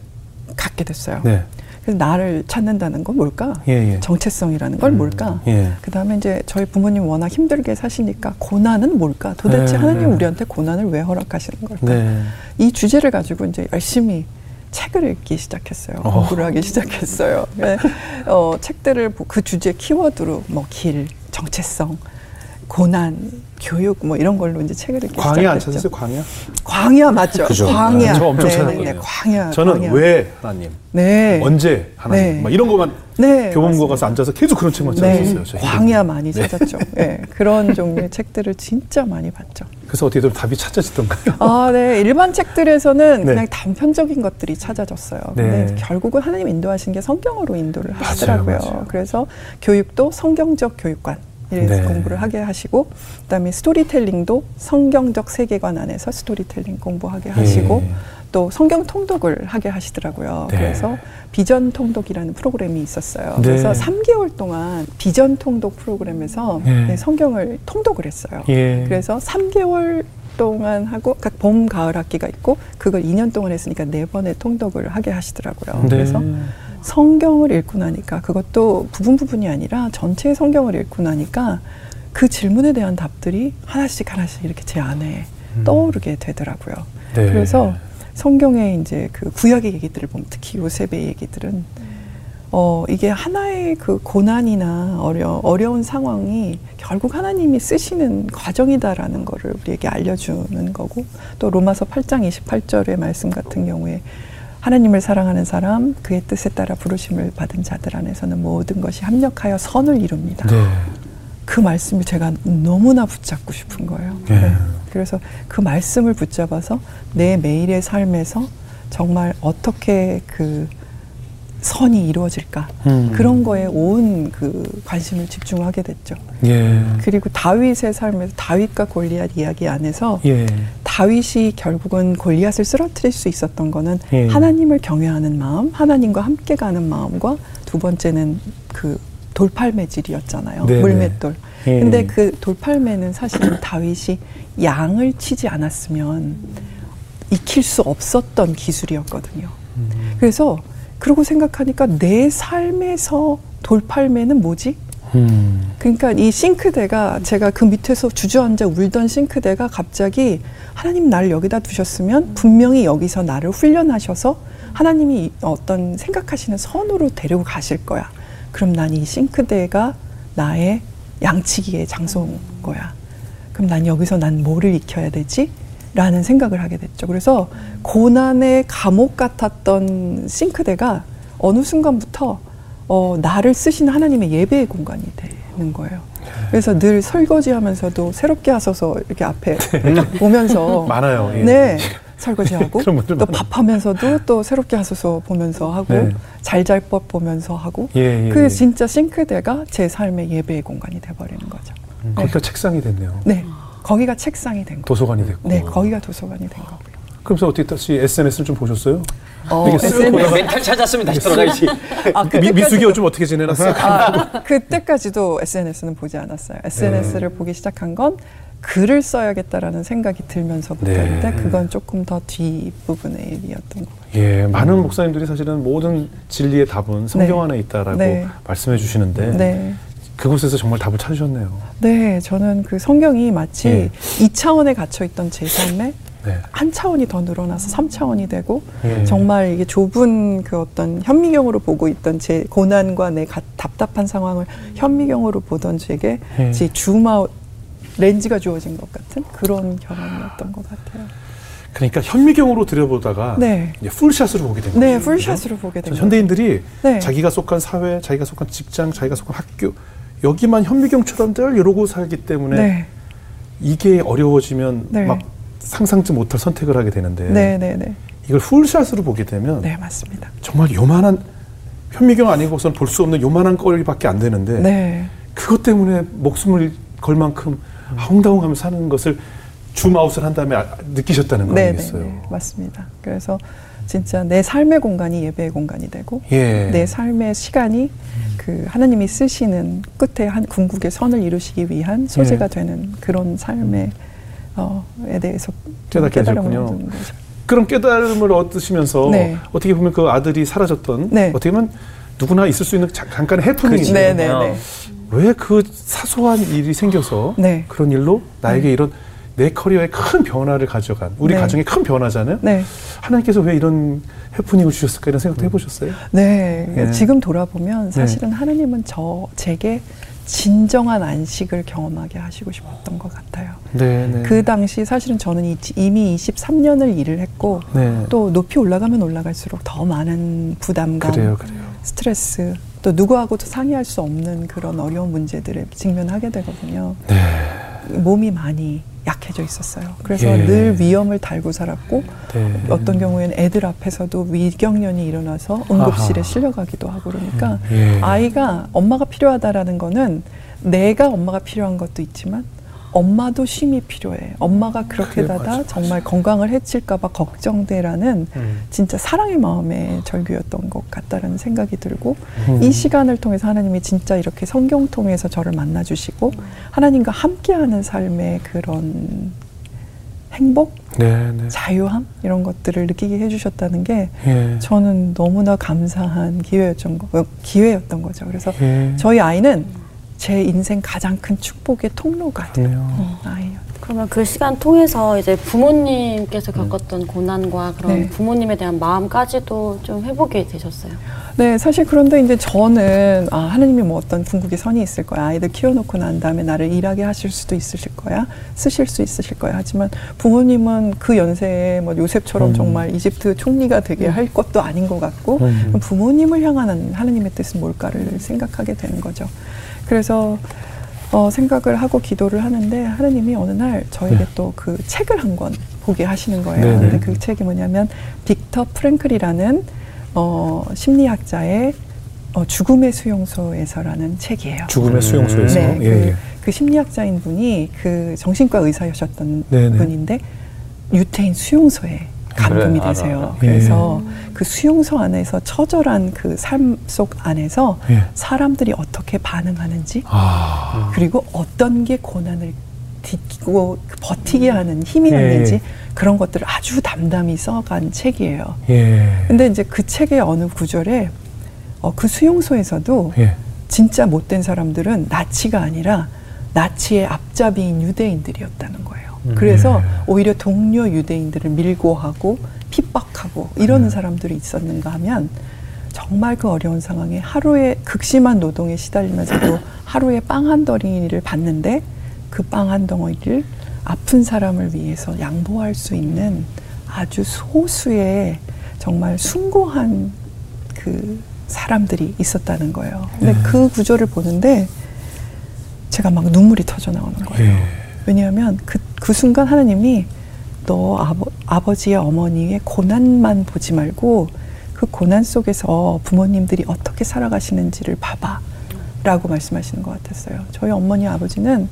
S4: 갖게 됐어요.
S1: 네.
S4: 그래서 나를 찾는다는 건 뭘까?
S1: 예, 예.
S4: 정체성이라는 건 뭘까?
S1: 예.
S4: 그 다음에 이제 저희 부모님 워낙 힘들게 사시니까 고난은 뭘까? 도대체
S1: 네,
S4: 하나님
S1: 네.
S4: 우리한테 고난을 왜 허락하시는 걸까?
S1: 네.
S4: 이 주제를 가지고 이제 열심히 책을 읽기 시작했어요.
S1: 어.
S4: 공부를 하기 시작했어요. 네. 어, 책들을 보- 그 주제 키워드로 뭐 길, 정체성, 고난, 교육 뭐 이런 걸로 이제 책을 읽기
S1: 광야 안
S4: 시작했죠.
S1: 찾았어요? 광야?
S4: 광야 맞죠?
S1: 그죠.
S4: 광야.
S1: 네, 저 엄청
S4: 네,
S1: 찾았거든요.
S4: 네, 네, 광야.
S1: 저는
S4: 광야.
S1: 왜 하나님?
S4: 네.
S1: 언제 하나님?
S4: 네.
S1: 막 이런 것만
S4: 네,
S1: 교보문고. 가서 앉아서 계속 그런 책만
S4: 네,
S1: 찾았어요. 저
S4: 광야 많이 찾았죠. 네, 그런 종류의 책들을 진짜 많이 봤죠.
S1: 그래서 어떻게든 답이 찾아지던가요?
S4: 아, 네. 일반 책들에서는
S1: 네.
S4: 그냥 단편적인 것들이 찾아졌어요.
S1: 네.
S4: 근데 결국은 하나님 인도하신 게 성경으로 인도를 하시더라고요.
S1: 맞아요.
S4: 그래서 교육도 성경적 교육관. 이래서
S1: 네.
S4: 공부를 하게 하시고 그다음에 스토리텔링도 성경적 세계관 안에서 스토리텔링 공부하게 하시고
S1: 예.
S4: 또 성경 통독을 하게 하시더라고요.
S1: 네.
S4: 그래서 비전 통독이라는 프로그램이 있었어요.
S1: 네.
S4: 그래서 3개월 동안 비전 통독 프로그램에서
S1: 예.
S4: 네, 성경을 통독을 했어요.
S1: 예.
S4: 그래서 3개월 동안 하고 각 봄, 가을 학기가 있고 그걸 2년 동안 했으니까 네 번의 통독을 하게 하시더라고요.
S1: 네.
S4: 그래서 성경을 읽고 나니까 그것도 부분 부분이 아니라 전체 성경을 읽고 나니까 그 질문에 대한 답들이 하나씩 하나씩 이렇게 제 안에 떠오르게 되더라고요.
S1: 네.
S4: 그래서 성경의 이제 그 구약의 얘기들을 보면 특히 요셉의 얘기들은 어, 이게 하나의 그 고난이나 어려, 어려운 상황이 결국 하나님이 쓰시는 과정이다라는 거를 우리에게 알려주는 거고 또 로마서 8장 28절의 말씀 같은 경우에 하나님을 사랑하는 사람 그의 뜻에 따라 부르심을 받은 자들 안에서는 모든 것이 합력하여 선을 이룹니다.
S1: 네.
S4: 그 말씀이 제가 너무나 붙잡고 싶은 거예요.
S1: 예.
S4: 네. 그래서 그 말씀을 붙잡아서 내 매일의 삶에서 정말 어떻게 그 선이 이루어질까
S1: 음.
S4: 그런 거에 온 그 관심을 집중하게 됐죠.
S1: 예.
S4: 그리고 다윗의 삶에서 다윗과 골리앗 이야기 안에서
S1: 예.
S4: 다윗이 결국은 골리앗을 쓰러뜨릴 수 있었던 거는
S1: 예.
S4: 하나님을 경외하는 마음, 하나님과 함께 가는 마음과 두 번째는 그 돌팔매질이었잖아요.
S1: 네네.
S4: 물맷돌.
S1: 예.
S4: 근데 그 돌팔매는 사실 다윗이 양을 치지 않았으면 익힐 수 없었던 기술이었거든요.
S1: 음.
S4: 그래서 그러고 생각하니까 내 삶에서 돌팔매는 뭐지?
S1: 음.
S4: 그러니까 이 싱크대가 제가 그 밑에서 주저앉아 울던 싱크대가 갑자기 하나님 나를 여기다 두셨으면 분명히 여기서 나를 훈련하셔서 하나님이 어떤 생각하시는 선으로 데리고 가실 거야. 그럼 난 이 싱크대가 나의 양치기의 장소인 거야. 그럼 난 여기서 난 뭐를 익혀야 되지? 라는 생각을 하게 됐죠. 그래서 고난의 감옥 같았던 싱크대가 어느 순간부터 어, 나를 쓰시는 하나님의 예배의 공간이 되는 거예요. 그래서 늘 설거지 하면서도 새롭게 하소서 이렇게 앞에 보면서
S1: 많아요. 예.
S4: 네. 설거지하고 또
S1: 많아요.
S4: 밥하면서 또 새롭게 하소서 보면서 하고
S1: 네.
S4: 잘잘법 보면서 하고
S1: 예, 예,
S4: 그
S1: 예.
S4: 진짜 싱크대가 제 삶의 예배의 공간이 돼버리는 거죠.
S1: 음, 거기가 책상이 됐네요.
S4: 네, 거기가 책상이 된 거.
S1: 도서관이 됐고.
S4: 네, 거기가 도서관이 된 거고요.
S1: 그러면서 어떻게 다시 SNS를 좀 보셨어요?
S4: 어,
S3: 멘탈 찾았으면 다시 돌아가야지.
S4: 아,
S1: 미, 미숙이 좀 어떻게 지내놨어요?
S4: 아, 그때까지도 SNS는 보지 않았어요. SNS를
S1: 네.
S4: 보기 시작한 건 글을 써야겠다라는 생각이 들면서부터인데
S1: 네.
S4: 그건 조금 더 뒷부분의 일이었던 거 같아요.
S1: 예, 많은 목사님들이 사실은 모든 진리의 답은 성경
S4: 네.
S1: 안에 있다라고
S4: 네.
S1: 말씀해 주시는데
S4: 네.
S1: 그곳에서 정말 답을 찾으셨네요.
S4: 네, 저는 그 성경이 마치
S1: 예.
S4: 이 2차원에 갇혀 있던 제 삶에
S1: 네.
S4: 한 차원이 더 늘어나서 3차원이 되고
S1: 예.
S4: 정말 이게 좁은 그 어떤 현미경으로 보고 있던 제 고난과 내 가- 답답한 상황을 현미경으로 보던 제게
S1: 예.
S4: 제 줌아웃 렌즈가 주어진 것 같은 그런 경험이었던 것 같아요.
S1: 그러니까 현미경으로 들여보다가
S4: 네.
S1: 이제 풀샷으로 보게 된 거죠.
S4: 네, 풀샷으로 보게
S1: 된전 현대인들이
S4: 네.
S1: 자기가 속한 사회, 자기가 속한 직장, 자기가 속한 학교 여기만 현미경처럼 늘 이러고 살기 때문에
S4: 네,
S1: 이게 어려워지면
S4: 네.
S1: 막 상상치 못할 선택을 하게 되는데
S4: 네, 네, 네,
S1: 이걸 풀샷으로 보게 되면
S4: 네, 맞습니다.
S1: 정말 요만한 현미경 아니고선 볼 수 없는 요만한 거리밖에 안 되는데
S4: 네,
S1: 그것 때문에 목숨을 걸 만큼 아웅다웅하며 사는 것을 줌아웃을 한 다음에 아- 느끼셨다는 거
S4: 네, 네,
S1: 아니겠어요?
S4: 네, 맞습니다. 그래서 진짜 내 삶의 공간이 예배의 공간이 되고
S1: 예.
S4: 내 삶의 시간이 그 하나님이 쓰시는 끝에 한 궁극의 선을 이루시기 위한 소재가
S1: 예.
S4: 되는 그런 삶에 어, 에 대해서 거죠.
S1: 그런 깨달음을 얻으시면서
S4: 네.
S1: 어떻게 보면 그 아들이 사라졌던
S4: 네.
S1: 어떻게 보면 누구나 있을 수 있는 자- 잠깐의 해프닝인데
S4: 네, 네, 네.
S1: 왜그 사소한 일이 생겨서
S4: 네.
S1: 그런 일로 나에게 이런 내 커리어에 큰 변화를 가져간 우리
S4: 네.
S1: 가정에 큰 변화잖아요.
S4: 네,
S1: 하나님께서 왜 이런 해프닝을 주셨을까 이런 생각도 해보셨어요?
S4: 네.
S1: 네.
S4: 지금 돌아보면 사실은 하나님은 저 제게 진정한 안식을 경험하게 하시고 싶었던 것 같아요.
S1: 네, 네.
S4: 그 당시 사실은 저는 이- 이미 23년을 일을 했고
S1: 네.
S4: 또 높이 올라가면 올라갈수록 더 많은 부담감,
S1: 그래요, 그래요.
S4: 스트레스, 또 누구하고도 상의할 수 없는 그런 어려운 문제들에 직면하게 되거든요.
S1: 네.
S4: 몸이 많이 약해져 있었어요. 그래서
S1: 예.
S4: 늘 위험을 달고 살았고
S1: 네.
S4: 어떤 경우에는 애들 앞에서도 위경련이 일어나서 응급실에
S1: 아하.
S4: 실려가기도 하고 그러니까
S1: 예.
S4: 아이가 엄마가 필요하다라는 거는 내가 엄마가 필요한 것도 있지만 엄마도 쉼이 필요해. 엄마가 그렇게 다다 정말 건강을 해칠까봐 걱정돼라는
S1: 음.
S4: 진짜 사랑의 마음의 절규였던 것 같다라는 생각이 들고
S1: 음.
S4: 이 시간을 통해서 하나님이 진짜 이렇게 성경 통해서 저를 만나주시고 하나님과 함께하는 삶의 그런 행복,
S1: 네, 네.
S4: 자유함 이런 것들을 느끼게 해주셨다는 게
S1: 예.
S4: 저는 너무나 감사한 기회였던 거, 어, 기회였던 거죠. 그래서
S1: 예.
S4: 저희 아이는 제 인생 가장 큰 축복의 통로가 된
S1: 그래요.
S4: 어, 아이였던
S2: 그러면 그 시간 통해서 이제 부모님께서 겪었던 고난과 그런
S4: 네.
S2: 부모님에 대한 마음까지도 좀 회복이 되셨어요.
S4: 네, 사실 그런데 이제 저는 아, 하느님이 뭐 어떤 궁극의 선이 있을 거야. 아이들 키워놓고 난 다음에 나를 일하게 하실 수도 있으실 거야. 쓰실 수 있으실 거야. 하지만 부모님은 그 연세에 뭐 요셉처럼
S1: 음.
S4: 정말 이집트 총리가 되게 할 것도 아닌 것 같고
S1: 음.
S4: 부모님을 향한 하느님의 뜻은 뭘까를 생각하게 되는 거죠. 그래서 어, 생각을 하고 기도를 하는데 하느님이 어느 날 저에게
S1: 네.
S4: 또그 책을 한 권 보게 하시는 거예요.
S1: 네네.
S4: 근데 그 책이 뭐냐면 빅터 프랭클이라는 어, 심리학자의 어, 죽음의 수용소에서라는 책이에요.
S1: 죽음의 수용소에서.
S4: 네,
S1: 예,
S4: 그,
S1: 예.
S4: 그 심리학자인 분이 그 정신과 의사였었던
S1: 네네.
S4: 분인데 유태인 수용소에
S3: 그래, 알아,
S4: 되세요.
S3: 알아.
S4: 그래서 그 수용소 안에서 처절한 그 삶 속 안에서
S1: 예.
S4: 사람들이 어떻게 반응하는지
S1: 아.
S4: 그리고 어떤 게 고난을 딛고 버티게 하는 힘이
S1: 예,
S4: 있는지
S1: 예.
S4: 그런 것들을 아주 담담히 써간 책이에요.
S1: 예.
S4: 근데 이제 그 책의 어느 구절에 어, 그 수용소에서도
S1: 예.
S4: 진짜 못된 사람들은 나치가 아니라 나치의 앞잡이인 유대인들이었다는 거예요.
S1: 음.
S4: 그래서
S1: 네.
S4: 오히려 동료 유대인들을 밀고 하고 핍박하고
S1: 네.
S4: 이러는 사람들이 있었는가 하면 정말 그 어려운 상황에 하루에 극심한 노동에 시달리면서도 하루에 빵 한 덩어리를 받는데 그 빵 한 덩어리를 아픈 사람을 위해서 양보할 수 있는 아주 소수의 정말 숭고한 그 사람들이 있었다는 거예요. 근데
S1: 네.
S4: 그 구조를 보는데 제가 막 눈물이 터져 나오는 거예요.
S1: 예.
S4: 왜냐하면 그, 그 순간 하나님이 너 아버, 아버지의 어머니의 고난만 보지 말고 그 고난 속에서 부모님들이 어떻게 살아가시는지를 봐봐 라고 말씀하시는 것 같았어요. 저희 어머니 아버지는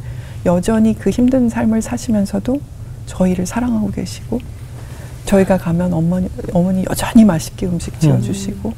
S4: 여전히 그 힘든 삶을 사시면서도 저희를 사랑하고 계시고 저희가 가면 어머니, 어머니 여전히 맛있게 음식 지어주시고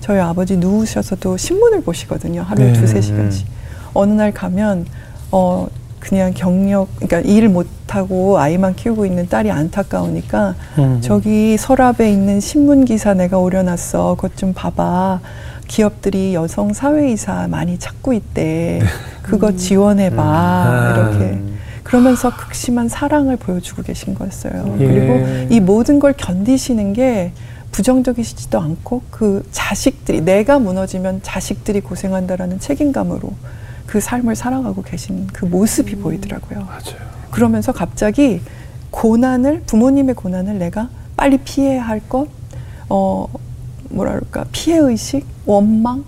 S4: 저희 아버지 누우셔서도 신문을 보시거든요. 하루에
S1: 네.
S4: 두세 시간씩. 어느 날 가면 어 그냥 경력 그러니까 일 못하고 아이만 키우고 있는 딸이 안타까우니까
S1: 음.
S4: 저기 서랍에 있는 신문 기사 내가 올려놨어. 그것 좀 봐봐. 기업들이 여성 사회이사 많이 찾고 있대. 그거 지원해봐.
S1: 아.
S4: 이렇게. 그러면서 극심한 사랑을 보여주고 계신 거였어요.
S1: 예.
S4: 그리고 이 모든 걸 견디시는 게 부정적이시지도 않고 그 자식들이 내가 무너지면 자식들이 고생한다라는 책임감으로 그 삶을 살아가고 계신 그 모습이 보이더라고요.
S1: 맞아요.
S4: 그러면서 갑자기 고난을 부모님의 고난을 내가 빨리 피해야 할 것, 어 뭐랄까 피해 의식, 원망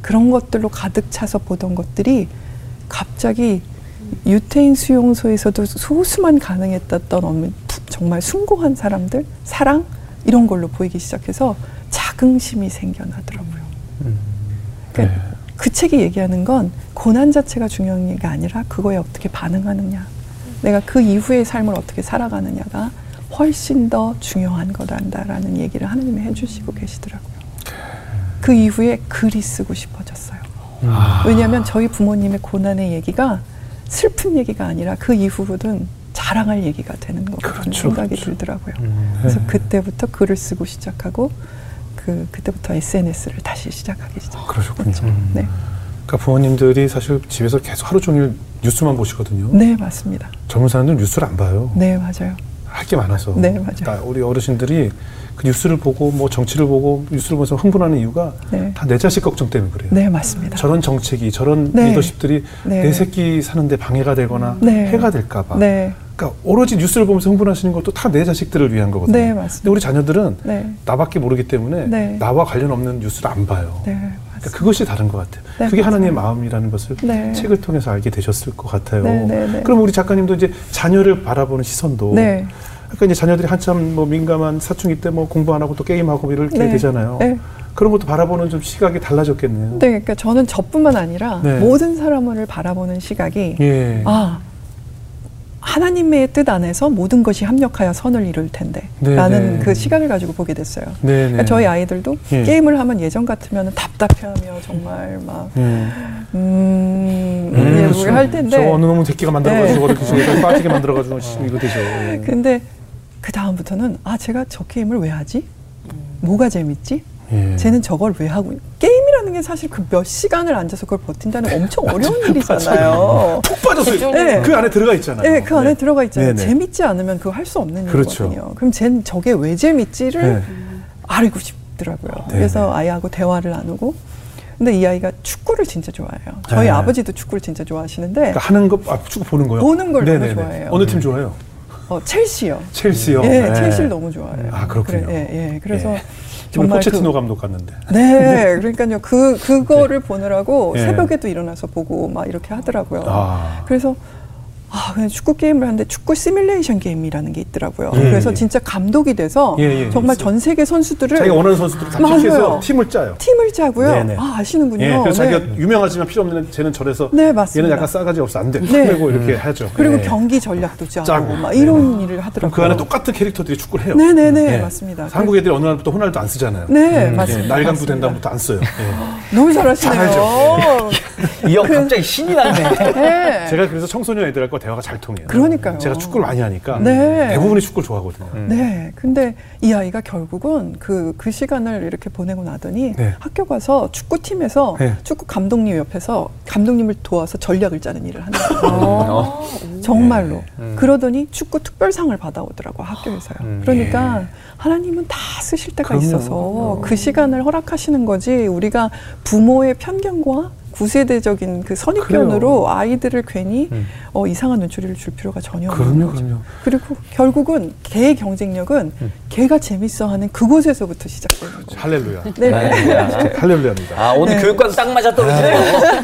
S4: 그런 것들로 가득 차서 보던 것들이 갑자기 유태인 수용소에서도 소수만 가능했던 정말 숭고한 사람들, 사랑 이런 걸로 보이기 시작해서 자긍심이 생겨나더라고요. 그러니까
S1: 네.
S4: 그 책이 얘기하는 건 고난 자체가 중요한 게 아니라 그거에 어떻게 반응하느냐. 내가 그 이후의 삶을 어떻게 살아가느냐가 훨씬 더 중요한 거란다라는 얘기를 하나님이 해주시고 계시더라고요. 그 이후에 글이 쓰고 싶어졌어요.
S1: 아.
S4: 왜냐하면 저희 부모님의 고난의 얘기가 슬픈 얘기가 아니라 그 이후로는 자랑할 얘기가 되는 것 같은
S1: 그렇죠,
S4: 생각이
S1: 그렇죠.
S4: 들더라고요.
S3: 음.
S4: 그래서
S1: 네.
S4: 그때부터 글을 쓰고 시작하고 그 그때부터 SNS를 다시 시작하기 시작.
S1: 그러셨군요.
S4: 네,
S1: 그러니까 부모님들이 사실 집에서 계속 하루 종일 뉴스만 보시거든요.
S4: 네 맞습니다.
S1: 젊은 사람들은 뉴스를 안 봐요.
S4: 네 맞아요.
S1: 할 게 많아서.
S4: 네, 맞아요.
S1: 그러니까 우리 어르신들이 그 뉴스를 보고 뭐 정치를 보고 뉴스를 보면서 흥분하는 이유가
S4: 네.
S1: 다 내 자식 걱정 때문에 그래요.
S4: 네 맞습니다.
S1: 저런 정책이 저런
S4: 네.
S1: 리더십들이
S4: 네.
S1: 내 새끼 사는데 방해가 되거나
S4: 네.
S1: 해가 될까봐.
S4: 네,
S1: 그러니까 오로지 뉴스를 보면서 흥분하시는 것도 다 내 자식들을 위한 거거든요.
S4: 네, 맞습니다.
S1: 근데 우리 자녀들은
S4: 네,
S1: 나밖에 모르기 때문에
S4: 네.
S1: 나와 관련 없는 뉴스를 안 봐요.
S4: 네
S1: 그러니까. 그것이 다른 것 같아요.
S4: 네,
S1: 그게
S4: 맞아요.
S1: 하나님의 마음이라는 것을
S4: 네.
S1: 책을 통해서 알게 되셨을 것 같아요.
S4: 네, 네, 네.
S1: 그럼 우리 작가님도 이제 자녀를 바라보는 시선도
S4: 네.
S1: 그러니까 이제 자녀들이 한참 뭐 민감한 사춘기 때 뭐 공부 안 하고 또 게임하고 이렇게
S4: 네.
S1: 되잖아요.
S4: 네.
S1: 그런 것도 바라보는 좀 시각이 달라졌겠네요.
S4: 네, 그러니까 저는 저뿐만 아니라
S1: 네.
S4: 모든 사람을 바라보는 시각이
S1: 예.
S4: 아 하나님의 뜻 안에서 모든 것이 합력하여 선을 이룰 텐데
S1: 네,
S4: 라는
S1: 네.
S4: 그 시각을 가지고 보게 됐어요.
S1: 네,
S4: 그러니까 저희 아이들도
S1: 예.
S4: 게임을 하면 예전 같으면 답답해하며 정말 막
S1: 예.
S4: 음,
S1: 음,
S4: 음,
S1: 그렇죠.
S4: 할 텐데
S1: 저 어느 놈은 새끼가 만들어가지고
S4: 네.
S1: 저렇게 빠지게 만들어가지고 이거 되죠. 예.
S4: 근데 그 다음부터는 아 제가 저 게임을 왜 하지? 뭐가 재밌지?
S1: 예.
S4: 쟤는 저걸 왜 하고 있- 게임 이라는 게 사실 그 몇 시간을 앉아서 그걸 버틴다는 엄청 어려운 일이잖아요.
S1: 푹 빠져서
S4: 네.
S1: 그 안에 들어가 있잖아요.
S4: 네, 그 안에
S1: 네.
S4: 들어가 있잖아요.
S1: 네네.
S4: 재밌지 않으면 그거 할 수 없는
S1: 그렇죠.
S4: 일이거든요. 그럼 쟨 저게 왜 재밌지를
S1: 네.
S4: 알고 싶더라고요.
S1: 네네.
S4: 그래서 아이하고 대화를 나누고. 근데 이 아이가 축구를 진짜 좋아해요. 저희
S1: 네.
S4: 아버지도 축구를 진짜 좋아하시는데
S1: 그러니까 하는 거 아, 축구 보는 거요?
S4: 보는 걸 너무
S1: 네네네.
S4: 좋아해요.
S1: 어느 팀 좋아해요?
S4: 어, 첼시요.
S1: 첼시요.
S4: 예,
S1: 네.
S4: 첼시를 너무 좋아해요.
S1: 아, 그렇군요.
S4: 그래, 예, 예. 그래서
S1: 예.
S4: 정말
S1: 포체티노
S4: 그-
S1: 감독 갔는데.
S4: 네, 그러니까요. 그 그거를 보느라고
S1: 예.
S4: 새벽에도 일어나서 보고 막 이렇게 하더라고요.
S1: 아.
S4: 그래서 아, 그냥 축구 게임을 하는데 축구 시뮬레이션 게임이라는 게 있더라고요.
S1: 예,
S4: 그래서
S1: 예.
S4: 진짜 감독이 돼서
S1: 예, 예,
S4: 정말
S1: 있어요.
S4: 전 세계 선수들을
S1: 자기가 원하는 선수들 다
S4: 맞아요.
S1: 픽해서 팀을 짜요.
S4: 팀을 짜고요.
S1: 네네.
S4: 아, 아시는군요.
S1: 예, 그래서
S4: 네.
S1: 자기가 유명하지만 필요 없는 쟤는 저래서
S4: 네, 맞습니다.
S1: 얘는 약간 싸가지 없어 안 돼.
S4: 네.
S1: 그리고 이렇게 하죠.
S4: 그리고
S1: 예.
S4: 경기 전략도 짜고,
S1: 짜고.
S4: 막 이런 일을 하더라고요.
S1: 그 안에 똑같은 캐릭터들이 축구를 해요.
S4: 네 네네,
S1: 예.
S4: 맞습니다.
S1: 한국 애들이 어느 날부터 호날두 안 쓰잖아요.
S4: 네,
S1: 예,
S4: 맞습니다.
S1: 날간부. 된 다음부터 안 써요. 예.
S4: 너무 잘하시네요.
S3: 이 형 갑자기 신이 나네.
S4: 네.
S1: 제가 그래서 청소년 애들 과 대화가 잘 통해요.
S4: 그러니까요.
S1: 제가 축구를 많이 하니까
S4: 네.
S1: 대부분이 축구를 좋아하거든요.
S4: 네. 근데 이 아이가 결국은 그, 그 시간을 이렇게 보내고 나더니
S1: 네.
S4: 학교 가서 축구팀에서
S1: 네.
S4: 축구 감독님 옆에서 감독님을 도와서 전략을 짜는 일을 하는 거예요.
S3: 어.
S4: 정말로.
S1: 네.
S4: 그러더니 축구 특별상을 받아오더라고 학교에서요. 그러니까 하나님은 다 쓰실 때가
S1: 음. 네. 그럼요.
S4: 있어서 그 시간을 허락하시는 거지 우리가 부모의 편견과 구세대적인 그 선입견으로
S1: 그래요.
S4: 아이들을 괜히 어, 이상한 눈초리를 줄 필요가 전혀 없는
S1: 그럼요,
S4: 거죠.
S1: 그럼요.
S4: 그리고 결국은 개의 경쟁력은 개가 재밌어하는 그곳에서부터 시작되는 거죠.
S1: 할렐루야.
S4: 네.
S1: 할렐루야입니다.
S3: 아 오늘
S4: 네.
S3: 교육과도 딱 맞아 떨어지네요.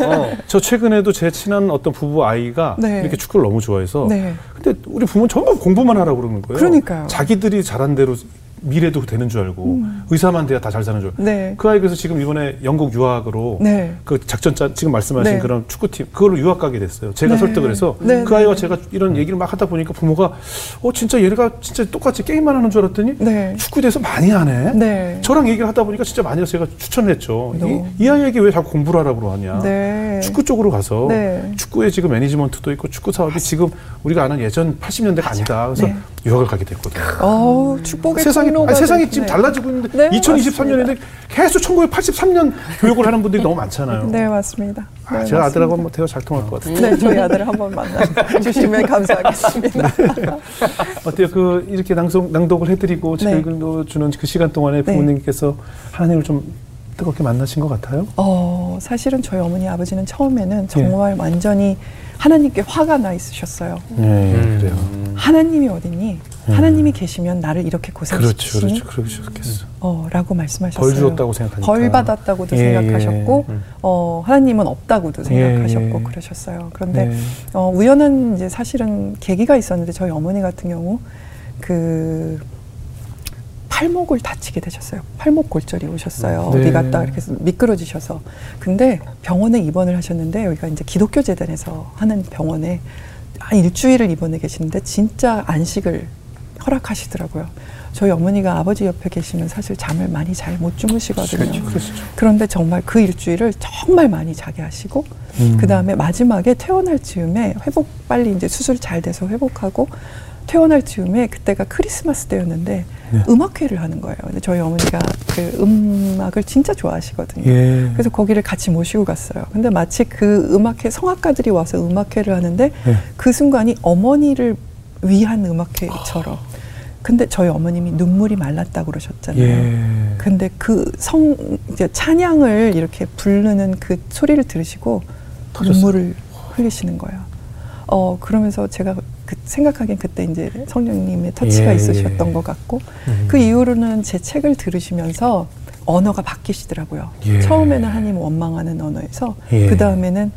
S3: 어.
S1: 저 최근에도 제 친한 어떤 부부 아이가
S4: 네.
S1: 이렇게 축구를 너무 좋아해서
S4: 네.
S1: 근데 우리 부모는 전부 공부만 하라고 그러는 거예요.
S4: 그러니까요.
S1: 자기들이 잘한 대로 미래도 되는 줄 알고 의사만 돼야 다 잘 사는 줄.
S4: 음. 네.
S1: 그 아이 그래서 지금 이번에 영국 유학으로
S4: 네.
S1: 그 작전 짜 지금 말씀하신
S4: 네.
S1: 그런 축구팀 그걸로 유학 가게 됐어요. 제가
S4: 네.
S1: 설득을 해서
S4: 네,
S1: 그
S4: 네,
S1: 아이와
S4: 네.
S1: 제가 이런 얘기를 막 하다 보니까 부모가 어 진짜 얘가 진짜 똑같이 게임만 하는 줄 알았더니
S4: 네.
S1: 축구에 대해서 많이 하네.
S4: 네.
S1: 저랑 얘기를 하다 보니까 진짜 많이 해서 제가 추천을 했죠. 이, 이 아이에게 왜 자꾸 공부를 하라고 하냐.
S4: 네.
S1: 축구 쪽으로 가서
S4: 네.
S1: 축구에 지금 매니지먼트도 있고 축구 사업이 지금 우리가 아는 예전 80년대가 아니다. 그래서
S4: 네.
S1: 유학을 가게 됐거든요.
S4: 어우, 축복의
S1: 세상이 아니, 세상이
S4: 되-
S1: 지금
S4: 네.
S1: 달라지고 있는데
S4: 네,
S1: 2023년인데 계속 1983년 교육을 하는 분들이 너무 많잖아요.
S4: 네, 맞습니다.
S1: 아,
S4: 네,
S1: 제가
S4: 맞습니다.
S1: 아들하고 한번 대화 잘 통할 것 같아요.
S4: 네, 저희 아들을 한번 만나 주시면 감사하겠습니다.
S1: 어때요? 그 이렇게 낭송, 낭독을 해드리고
S4: 네.
S1: 책을 읽어주는 그 시간 동안에
S4: 네.
S1: 부모님께서 하나님을 좀 뜨겁게 만나신 것 같아요?
S4: 어, 사실은 저희 어머니 아버지는
S1: 예.
S4: 처음에는 정말 완전히 하나님께 화가 나 있으셨어요.
S1: 네, 그래요.
S4: 하나님이 어딨니? 하나님이 계시면 나를 이렇게
S1: 음. 그렇죠,
S4: 고생시키시니?
S1: 그렇죠. 그러셨겠어.
S4: 어, 라고 말씀하셨어요.
S1: 벌 주었다고 생각하니까.
S4: 벌 받았다고도
S1: 예,
S4: 생각하셨고,
S1: 예.
S4: 어, 하나님은 없다고도 생각하셨고,
S1: 예, 예.
S4: 그러셨어요. 그런데,
S1: 네.
S4: 어, 우연한 이제 사실은 계기가 있었는데, 저희 어머니 같은 경우, 그, 팔목을 다치게 되셨어요. 팔목 골절이 오셨어요.
S1: 네.
S4: 어디 갔다 이렇게 해서 미끄러지셔서. 근데 병원에 입원을 하셨는데, 여기가 이제 기독교 재단에서 하는 병원에 한 일주일을 입원해 계시는데, 진짜 안식을 허락하시더라고요. 저희 어머니가 아버지 옆에 계시면 사실 잠을 많이 잘 못 주무시거든요.
S1: 그렇죠, 그렇죠.
S4: 그런데 정말 그 일주일을 정말 많이 자게 하시고
S1: 음.
S4: 그 다음에 마지막에 퇴원할 즈음에 회복 빨리 이제 수술 잘 돼서 회복하고 퇴원할 즈음에 그때가 크리스마스 때였는데
S1: 네.
S4: 음악회를 하는 거예요. 근데 저희 어머니가 그 음악을 진짜 좋아하시거든요.
S1: 예.
S4: 그래서 거기를 같이 모시고 갔어요. 근데 마치 그 음악회 성악가들이 와서 음악회를 하는데
S1: 네.
S4: 그 순간이 어머니를 위한 음악회처럼. 근데 저희 어머님이 눈물이 말랐다고 그러셨잖아요.
S1: 예.
S4: 근데 그 성 이제 찬양을 이렇게 부르는 그 소리를 들으시고
S1: 터졌어요.
S4: 눈물을 흘리시는 거예요. 어 그러면서 제가 그 생각하기엔 그때 이제 성령님의 터치가
S1: 예,
S4: 있으셨던
S1: 예.
S4: 것 같고
S1: 음.
S4: 그 이후로는 제 책을 들으시면서 언어가 바뀌시더라고요.
S1: 예.
S4: 처음에는 하나님 원망하는 언어에서
S1: 예.
S4: 그 다음에는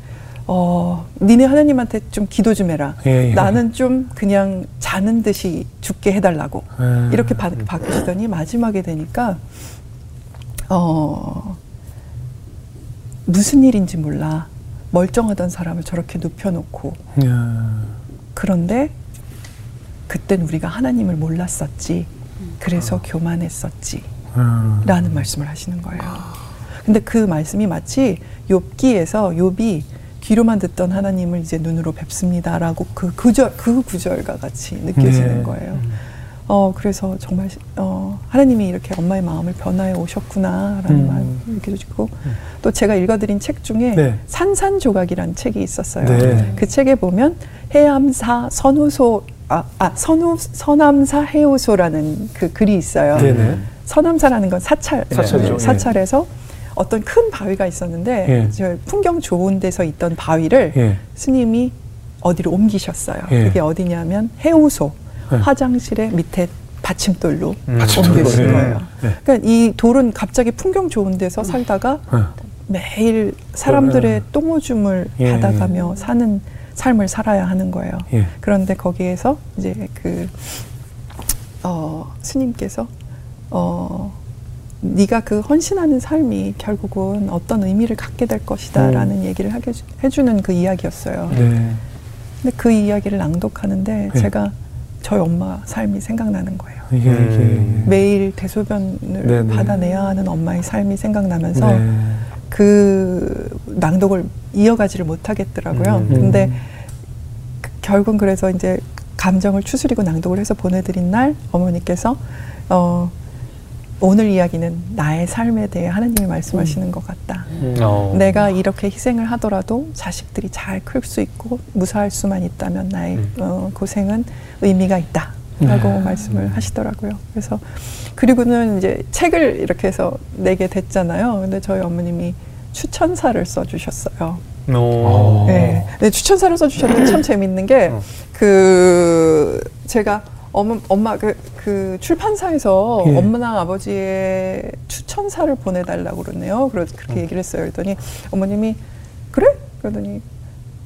S4: 어 니네 하나님한테 좀 기도 좀 해라.
S1: 예, 예.
S4: 나는 좀 그냥 자는 듯이 죽게 해달라고.
S1: 예.
S4: 이렇게 바, 바뀌시더니 마지막에 되니까 어 무슨 일인지 몰라 멀쩡하던 사람을 저렇게 눕혀놓고
S1: 야.
S4: 그런데 그땐 우리가 하나님을 몰랐었지 그래서 교만했었지
S1: 아.
S4: 라는 말씀을 하시는 거예요. 근데 그 말씀이 마치 욥기에서 욥이 귀로만 듣던 하나님을 이제 눈으로 뵙습니다라고 그 구절 그 구절과 같이 느껴지는
S1: 네.
S4: 거예요. 어 그래서 정말 어 하나님이 이렇게 엄마의 마음을 변화해 오셨구나라는
S1: 음.
S4: 말 느껴지고 또 제가 읽어드린 책 중에
S1: 네.
S4: 산산조각이라는 책이 있었어요.
S1: 네.
S4: 그 책에 보면 해암사 선우소 아, 아 선우 서남사 해우소라는 그 글이 있어요.
S1: 네네.
S4: 서남사라는 건 사찰
S1: 사찰이죠. 예.
S4: 사찰에서 어떤 큰 바위가 있었는데
S1: 예.
S4: 저 풍경 좋은 데서 있던 바위를
S1: 예.
S4: 스님이 어디로 옮기셨어요.
S1: 예.
S4: 그게 어디냐면 해우소
S1: 예.
S4: 화장실의 밑에 받침돌로 옮기신
S1: 예.
S4: 거예요.
S1: 예.
S4: 그러니까 이 돌은 갑자기 풍경 좋은 데서 살다가
S1: 어.
S4: 매일 사람들의 똥오줌을
S1: 예.
S4: 받아가며 사는 삶을 살아야 하는 거예요.
S1: 예.
S4: 그런데 거기에서 이제 그 어, 스님께서 어, 네가 그 헌신하는 삶이 결국은 어떤 의미를 갖게 될 것이다라는 얘기를 하게 해주- 해주는 그 이야기였어요.
S1: 음. 네.
S4: 근데 그 이야기를 낭독하는데
S1: 네.
S4: 제가 저희 엄마 삶이 생각나는 거예요.
S1: 이게
S3: 음.
S1: 이게
S4: 매일 대소변을
S1: 네네.
S4: 받아내야 하는 엄마의 삶이 생각나면서
S1: 네.
S4: 그 낭독을 이어가지를 못하겠더라고요.
S1: 음.
S4: 근데 그- 결국은 그래서 이제 감정을 추스리고 낭독을 해서 보내드린 날 어머니께서 어, 오늘 이야기는 나의 삶에 대해 하나님이 말씀하시는 것 같다.
S3: 어.
S4: 내가 이렇게 희생을 하더라도 자식들이 잘 클 수 있고 무사할 수만 있다면 나의
S3: 음.
S4: 어, 고생은 의미가 있다. 라고
S1: 네.
S4: 말씀을 하시더라고요. 그래서 그리고는 이제 책을 이렇게 해서 내게 됐잖아요. 근데 저희 어머님이 추천사를 써주셨어요.
S3: 어.
S4: 네. 네, 추천사를 써주셨는데 참 재밌는 게
S3: 어.
S4: 그 제가 엄마, 엄마 그, 그 출판사에서
S1: 예.
S4: 엄마나 아버지의 추천사를 보내달라고 그러네요. 그래서 그렇게 얘기를 했어요. 그랬더니 어머님이 그래? 그러더니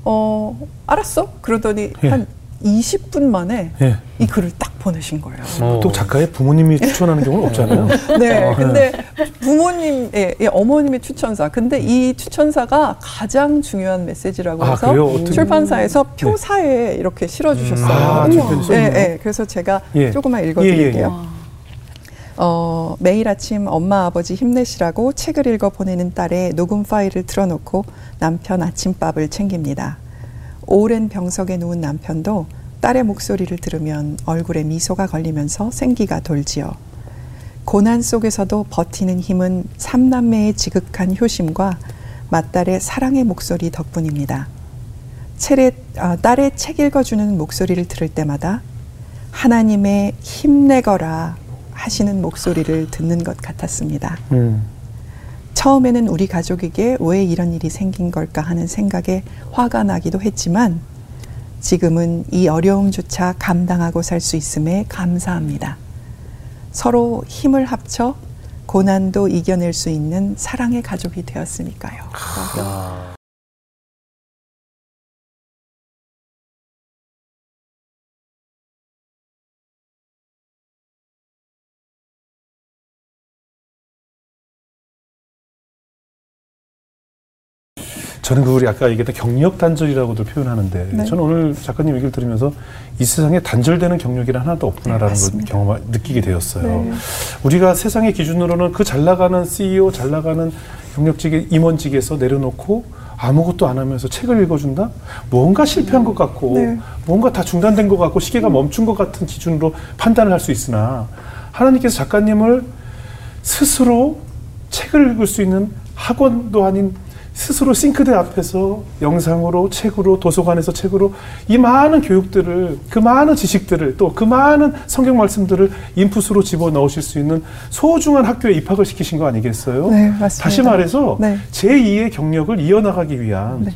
S4: 어 알았어. 그러더니
S1: 예.
S4: 한 20분 만에
S1: 예.
S4: 이 글을 딱 보내신 거예요.
S3: 어.
S1: 또 작가의 부모님이 추천하는 경우는 없잖아요.
S4: 네, 근데 부모님, 예, 예, 어머님의 추천사. 근데 이 추천사가 가장 중요한 메시지라고
S1: 아,
S4: 해서
S1: 그래요? 어떻게-
S4: 출판사에서 표사에 이렇게 실어주셨어요.
S1: 아, 출판에 써
S4: 예. 예, 그래서 제가
S1: 예.
S4: 조금만
S1: 예,
S4: 읽어드릴게요. 어, 매일 아침 엄마 아버지 힘내시라고 책을 읽어 보내는 딸의 녹음 파일을 틀어놓고 남편 아침밥을 챙깁니다. 오랜 병석에 누운 남편도 딸의 목소리를 들으면 얼굴에 미소가 걸리면서 생기가 돌지요. 고난 속에서도 버티는 힘은 삼남매의 지극한 효심과 맏딸의 사랑의 목소리 덕분입니다. 체레, 아, 딸의 책 읽어주는 목소리를 들을 때마다 하나님의 힘내거라 하시는 목소리를 듣는 것 같았습니다.
S1: 음.
S4: 처음에는 우리 가족에게 왜 이런 일이 생긴 걸까 하는 생각에 화가 나기도 했지만 지금은 이 어려움조차 감당하고 살 수 있음에 감사합니다. 서로 힘을 합쳐 고난도 이겨낼 수 있는 사랑의 가족이 되었으니까요.
S1: 저는 그 우리 아까 얘기했던 경력 단절이라고도 표현하는데
S4: 네.
S1: 저는 오늘 작가님 얘기를 들으면서 이 세상에 단절되는 경력이란 하나도 없구나라는
S4: 네,
S1: 걸. 경험 느끼게 되었어요.
S4: 네.
S1: 우리가 세상의 기준으로는 그 잘 나가는 CEO, 잘 나가는 경력직의 임원직에서 내려놓고 아무것도 안 하면서 책을 읽어준다? 뭔가 실패한 것 같고,
S4: 네.
S1: 뭔가 다 중단된 것 같고, 시계가 멈춘 것 같은 기준으로 판단을 할 수 있으나, 하나님께서 작가님을 스스로 책을 읽을 수 있는 학원도 아닌 스스로 싱크대 앞에서 영상으로 책으로 도서관에서 책으로 이 많은 교육들을 그 많은 지식들을 또 그 많은 성경 말씀들을 인풋으로 집어 넣으실 수 있는 소중한 학교에 입학을 시키신 거 아니겠어요?
S4: 네, 맞습니다.
S1: 다시 말해서
S4: 네.
S1: 제2의 경력을 이어나가기 위한
S4: 네.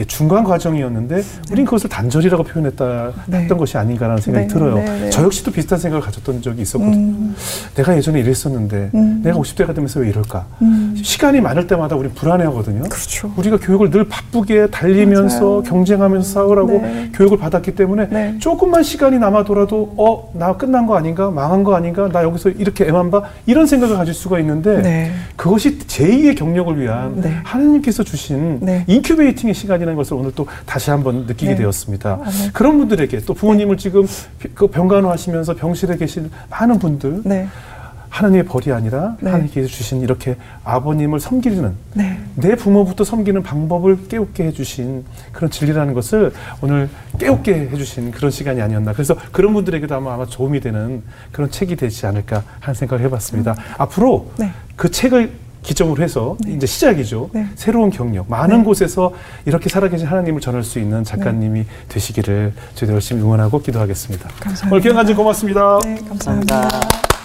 S1: 예, 중간 과정이었는데 우린 그것을 단절이라고 표현했다
S4: 네.
S1: 했던 것이 아닌가라는 생각이
S4: 네,
S1: 들어요.
S4: 네, 네.
S1: 저 역시도 비슷한 생각을 가졌던 적이 있었거든요.
S4: 음,
S1: 내가 예전에 이랬었는데
S4: 음.
S1: 내가 50대가 되면서 왜 이럴까?
S4: 음.
S1: 시간이 많을 때마다 우리 불안해하거든요.
S4: 그렇죠.
S1: 우리가 교육을 늘 바쁘게 달리면서
S4: 맞아요.
S1: 경쟁하면서 싸우라고
S4: 네.
S1: 교육을 받았기 때문에
S4: 네.
S1: 조금만 시간이 남아도라도 어, 나 끝난 거 아닌가? 망한 거 아닌가? 나 여기서 이렇게 애만 봐? 이런 생각을 가질 수가 있는데
S4: 네.
S1: 그것이 제2의 경력을 위한
S4: 네.
S1: 하나님께서 주신
S4: 네.
S1: incubating의 시간이라는 것을 오늘 또 다시 한번 느끼게
S4: 네.
S1: 되었습니다.
S4: 아, 네.
S1: 그런 분들에게 또 부모님을 지금 그 병간호 하시면서 병실에 계신 많은 분들
S4: 네.
S1: 하나님의 벌이 아니라
S4: 네.
S1: 하나님께서 주신 이렇게 아버님을 섬기는
S4: 네.
S1: 내 부모부터 섬기는 방법을 깨우게 해주신 그런 진리라는 것을 오늘 깨우게 해주신 그런 시간이 아니었나. 그래서 그런 분들에게도 아마, 아마 도움이 되는 그런 책이 되지 않을까 하는 생각을 해봤습니다. 앞으로
S4: 네.
S1: 그 책을 기점으로 해서 이제 시작이죠.
S4: 네.
S1: 새로운 경력, 많은
S4: 네.
S1: 곳에서 이렇게 살아계신 하나님을 전할 수 있는 작가님이 되시기를 저희도 열심히 응원하고 기도하겠습니다.
S4: 감사합니다.
S1: 오늘 간증 고맙습니다.
S4: 네, 감사합니다.
S3: 감사합니다.